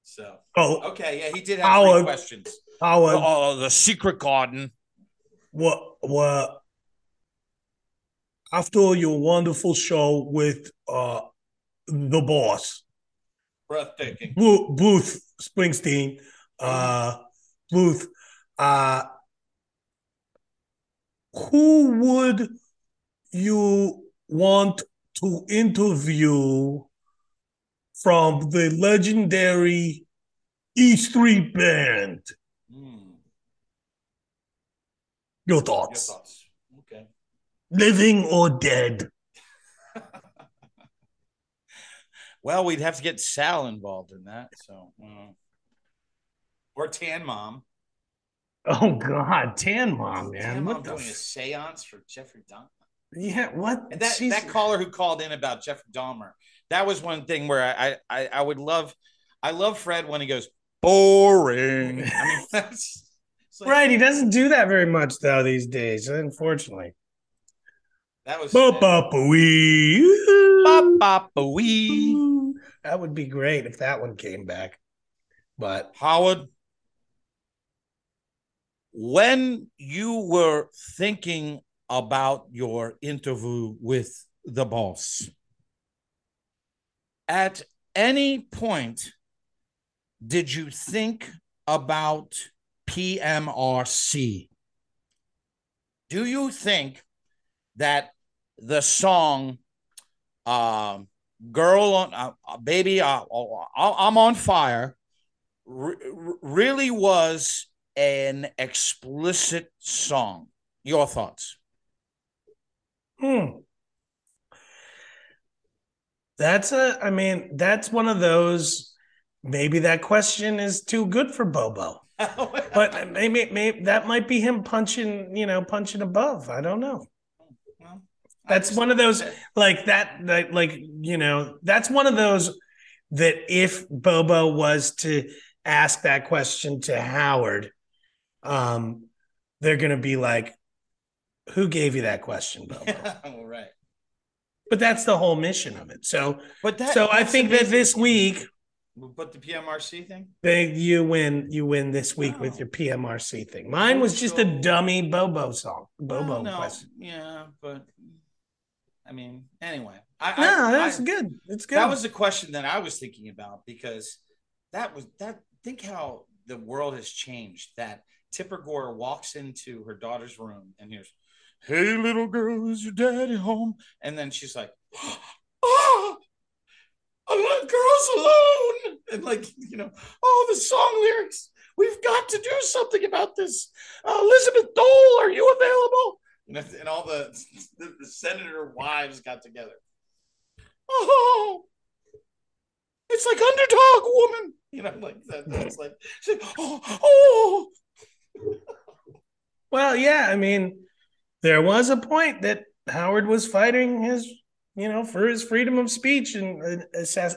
So oh, okay, yeah, he did have Howard. three questions. Howard, Oh, the secret garden. what, what? After your wonderful show with uh the boss, Breathtaking. Bru- Bruce Springsteen, uh, Bruce, uh, who would you want to interview from the legendary E Street Band? Hmm, Your your thoughts, thoughts. Okay. living or dead? Well, we'd have to get Sal involved in that. So, uh, or Tan Mom. Oh God, Tan Mom, man, Tan what Mom the? doing a F- seance for Jeffrey Dahmer. yeah, what? And that She's- that caller who called in about Jeffrey Dahmer, that was one thing where I I I would love, I love Fred when he goes boring. I mean, that's like- right, he doesn't do that very much though these days, unfortunately. That was. That would be great if that one came back. But Howard, when you were thinking about your interview with the boss, at any point did you think about PMRC? Do you think that the song um, "Girl on uh, uh, Baby, uh, uh, I'm on Fire" re- re- really was an explicit song? Your thoughts? hmm. That's a I mean, that's one of those maybe that question is too good for Bobo. But maybe maybe that might be him punching, you know, punching above. I don't know. Well, That's one of those like that that like you know that's one of those that if bobo was to ask that question to howard um they're gonna be like who gave you that question bobo All right. but that's the whole mission of it so But that, so i think that this week But the PMRC thing? they, you win you win this week Oh. with your pmrc thing mine was just a dummy bobo song bobo no, question yeah, but I mean, anyway, I, no that's I- good it's good that was the question that I was thinking about because that was that. Think how the world has changed. That Tipper Gore walks into her daughter's room and hears, "Hey, little girl, is your daddy home?" And then she's like, "Oh, I let girls alone," and like you know, oh, the song lyrics. We've got to do something about this. Uh, Elizabeth Dole, are you available? And, and all the, the, the senator wives got together. Oh, it's like underdog woman. You know, like that. That's like, like, oh, oh. Well, yeah, I mean, there was a point that Howard was fighting his, you know, for his freedom of speech, and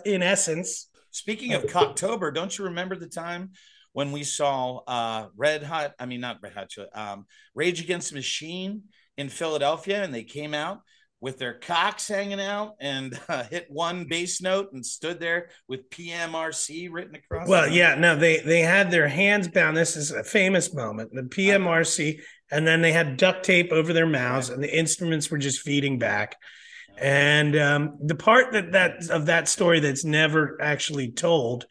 in, essence, Speaking of Cocktober, don't you remember the time when we saw uh, Red Hot? I mean, not Red Hot, um, Rage Against the Machine in Philadelphia, and they came out with their cocks hanging out and uh, hit one bass note and stood there with PMRC written across. well, yeah, no, they they had their hands bound. This is a famous moment, the PMRC, and then they had duct tape over their mouths, and the instruments were just feeding back. And um, the part that that of that story that's never actually told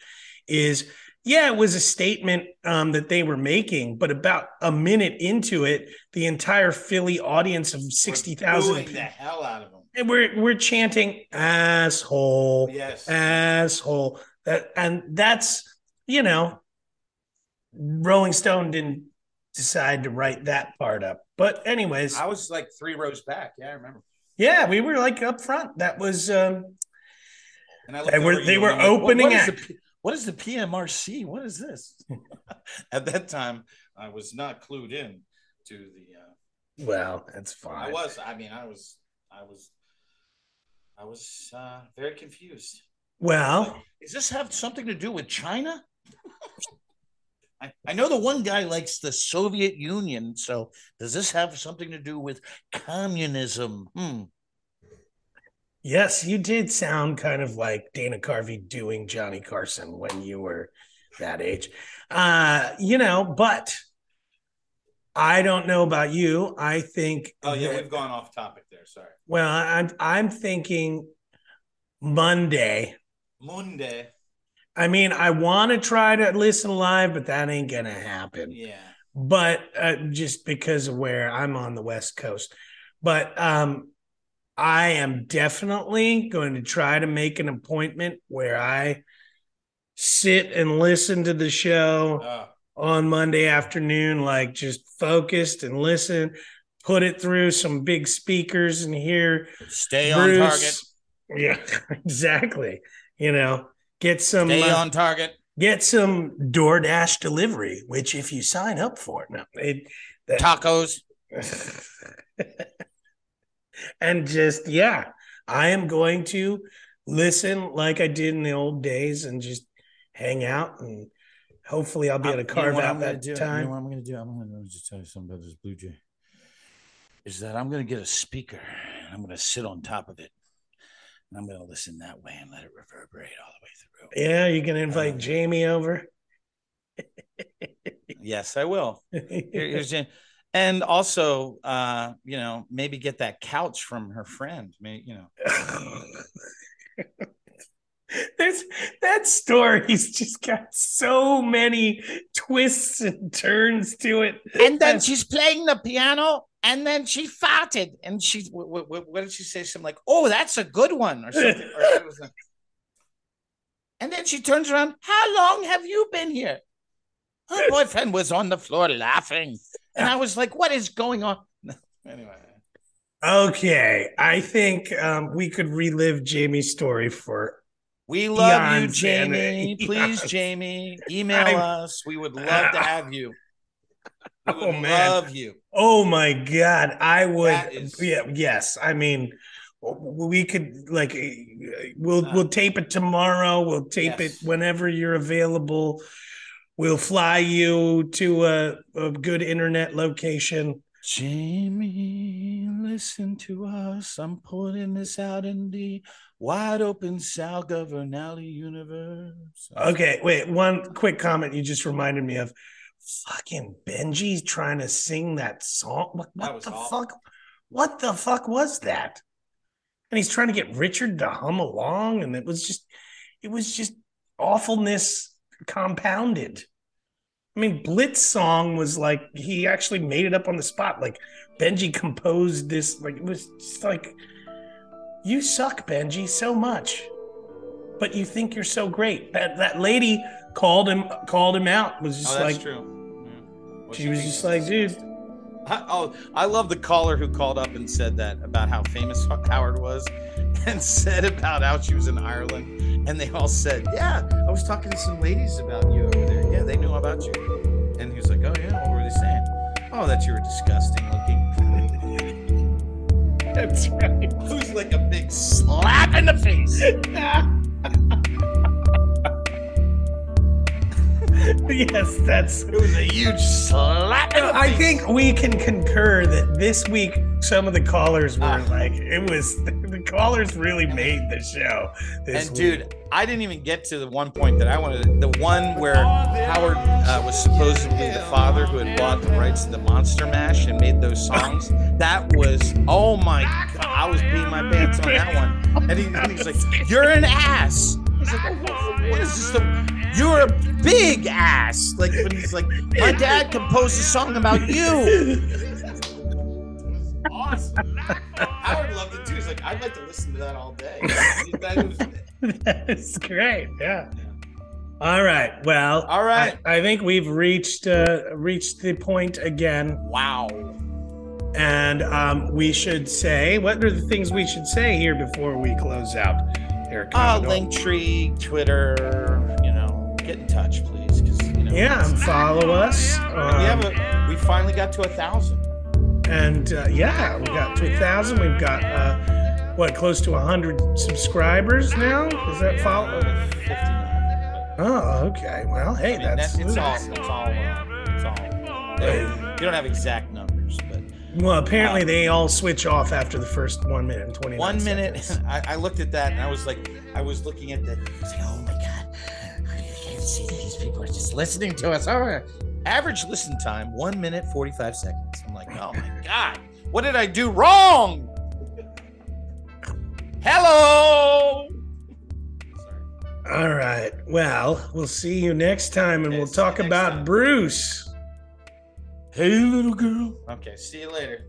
is, yeah, it was a statement um, that they were making, but about a minute into it, the entire Philly audience of sixty thousand the hell out of them. and we're we're chanting asshole, Yes. asshole. That and that's you know, Rolling Stone didn't decide to write that part up. But anyways, I was like three rows back. Yeah, I remember. yeah, we were like up front. That was um And I They were- they were I'm like, what- opening what is act. the P- what is the PMRC? What is this? At that time, I was not clued in to the. Uh, Well, that's fine. I was. I mean, I was. I was. I was uh, very confused. Well, Does this have something to do with China? I, I know the one guy likes the Soviet Union, so does this have something to do with communism? Hmm. Yes, you did sound kind of like Dana Carvey doing Johnny Carson when you were that age. Uh, you know, but I don't know about you. I think Oh yeah, that- we've gone off topic there. Sorry. well, I'm I'm thinking Monday. Monday. I mean, I want to try to listen live, but that ain't gonna happen. Yeah. But uh, just because of where I'm on the West Coast, but um, I am definitely going to try to make an appointment where I sit and listen to the show Oh, on Monday afternoon, like just focused and listen, put it through some big speakers and hear stay on target. Yeah, exactly. You know, get some Stay uh, on target. get some DoorDash delivery, which if you sign up for it, no, it that, Tacos. and just yeah, I am going to listen like I did in the old days and just hang out and hopefully I'll be able to You know carve out I'm gonna that do? You time. know what I'm going to do? I'm going to just tell you something about this Blue Jay. Is that I'm going to get a speaker and I'm going to sit on top of it and I'm going to listen that way and let it reverberate all the way through. yeah, you can invite Uh, Jamie over. Yes, I will. Here- here's Jan- and also, uh, you know, maybe get that couch from her friend. Maybe, you know, There's that story's just got so many twists and turns to it. and then she's playing the piano and then she farted and she what, what, what did she say something like oh that's a good one or something or it was a- and then she turns around how long have you been here her boyfriend was on the floor laughing and i was like what is going on anyway Okay, I think um, we could relive Jamie's story for. we love you jamie and please eons. jamie email I'm- us we would love to have you we would Oh, man. love you Oh my God, I would. That is- Yeah, yes. I mean, we could like we'll Uh, we'll tape it tomorrow. We'll tape yes. it whenever you're available. We'll fly you to a, a good internet location. Jamie, listen to us. I'm putting this out in the wide open Sal Governale universe. Okay, wait. One quick comment you just reminded me of. Fucking Benji's trying to sing that song. What, what was the awful. fuck? What the fuck was that? And he's trying to get Richard to hum along, and it was just, it was just awfulness compounded. I mean, Blitz song was like he actually made it up on the spot. Like Benji composed this. Like it was just like, you suck, Benji, so much but you think you're so great. That that lady called him called him out. Was just Oh, that's like true. Yeah. She was just like, dude. I, oh, I love the caller who called up and said that about how famous Howard was, and said about how she was in Ireland, and they all said, "Yeah, I was talking to some ladies about you over there. Yeah, they knew about you." And he was like, "Oh yeah, what were they saying? Oh, that you were disgusting looking." That's right. It was like a big slap in the face. yes, that's. It was a huge slap in the I think we can concur that this week some of the callers were Ah. like, it was callers really made the show. This And week. dude, I didn't even get to the one point that I wanted. The one where Howard uh, was supposedly the father who had bought the rights to the Monster Mash and made those songs. That was oh my! God, I was beating my pants on that one. And, he, and he's like, "You're an ass." He's like, "What is this? The, you're a big ass." Like, but he's like, "My dad composed a song about you." Awesome. Howard loved it too. He's like, "I'd like to listen to that all day." That That's great. Yeah. All right. Well. All right. I, I think we've reached uh, reached the point again. Wow. And um, we should say, what are the things we should say here before we close out? Eric Uh, Commodore. Linktree, Twitter, you know, get in touch, please. Because, you know, Yeah, and follow us. we Um, have a, we finally got to a thousand. And uh, yeah, we got to a thousand. We've got uh, what close to hundred subscribers now. Is that follow? 59. Oh, okay. Well, hey, I mean, that's, that's, it's all, it's all, uh, it's all. We don't have exact numbers, but well. Apparently, they all switch off after the first one minute and twenty. one minute, I, I looked at that and I was like, I was looking at the, I was like, oh my god, I can't see that these people are just listening to us. Oh, average listen time one minute forty five seconds. I'm like, oh my god, what did I do wrong? Hello. Sorry. All right. Well, we'll see you next time, and Okay, we'll talk about time. Bruce. Hey, little girl. Okay, see you later.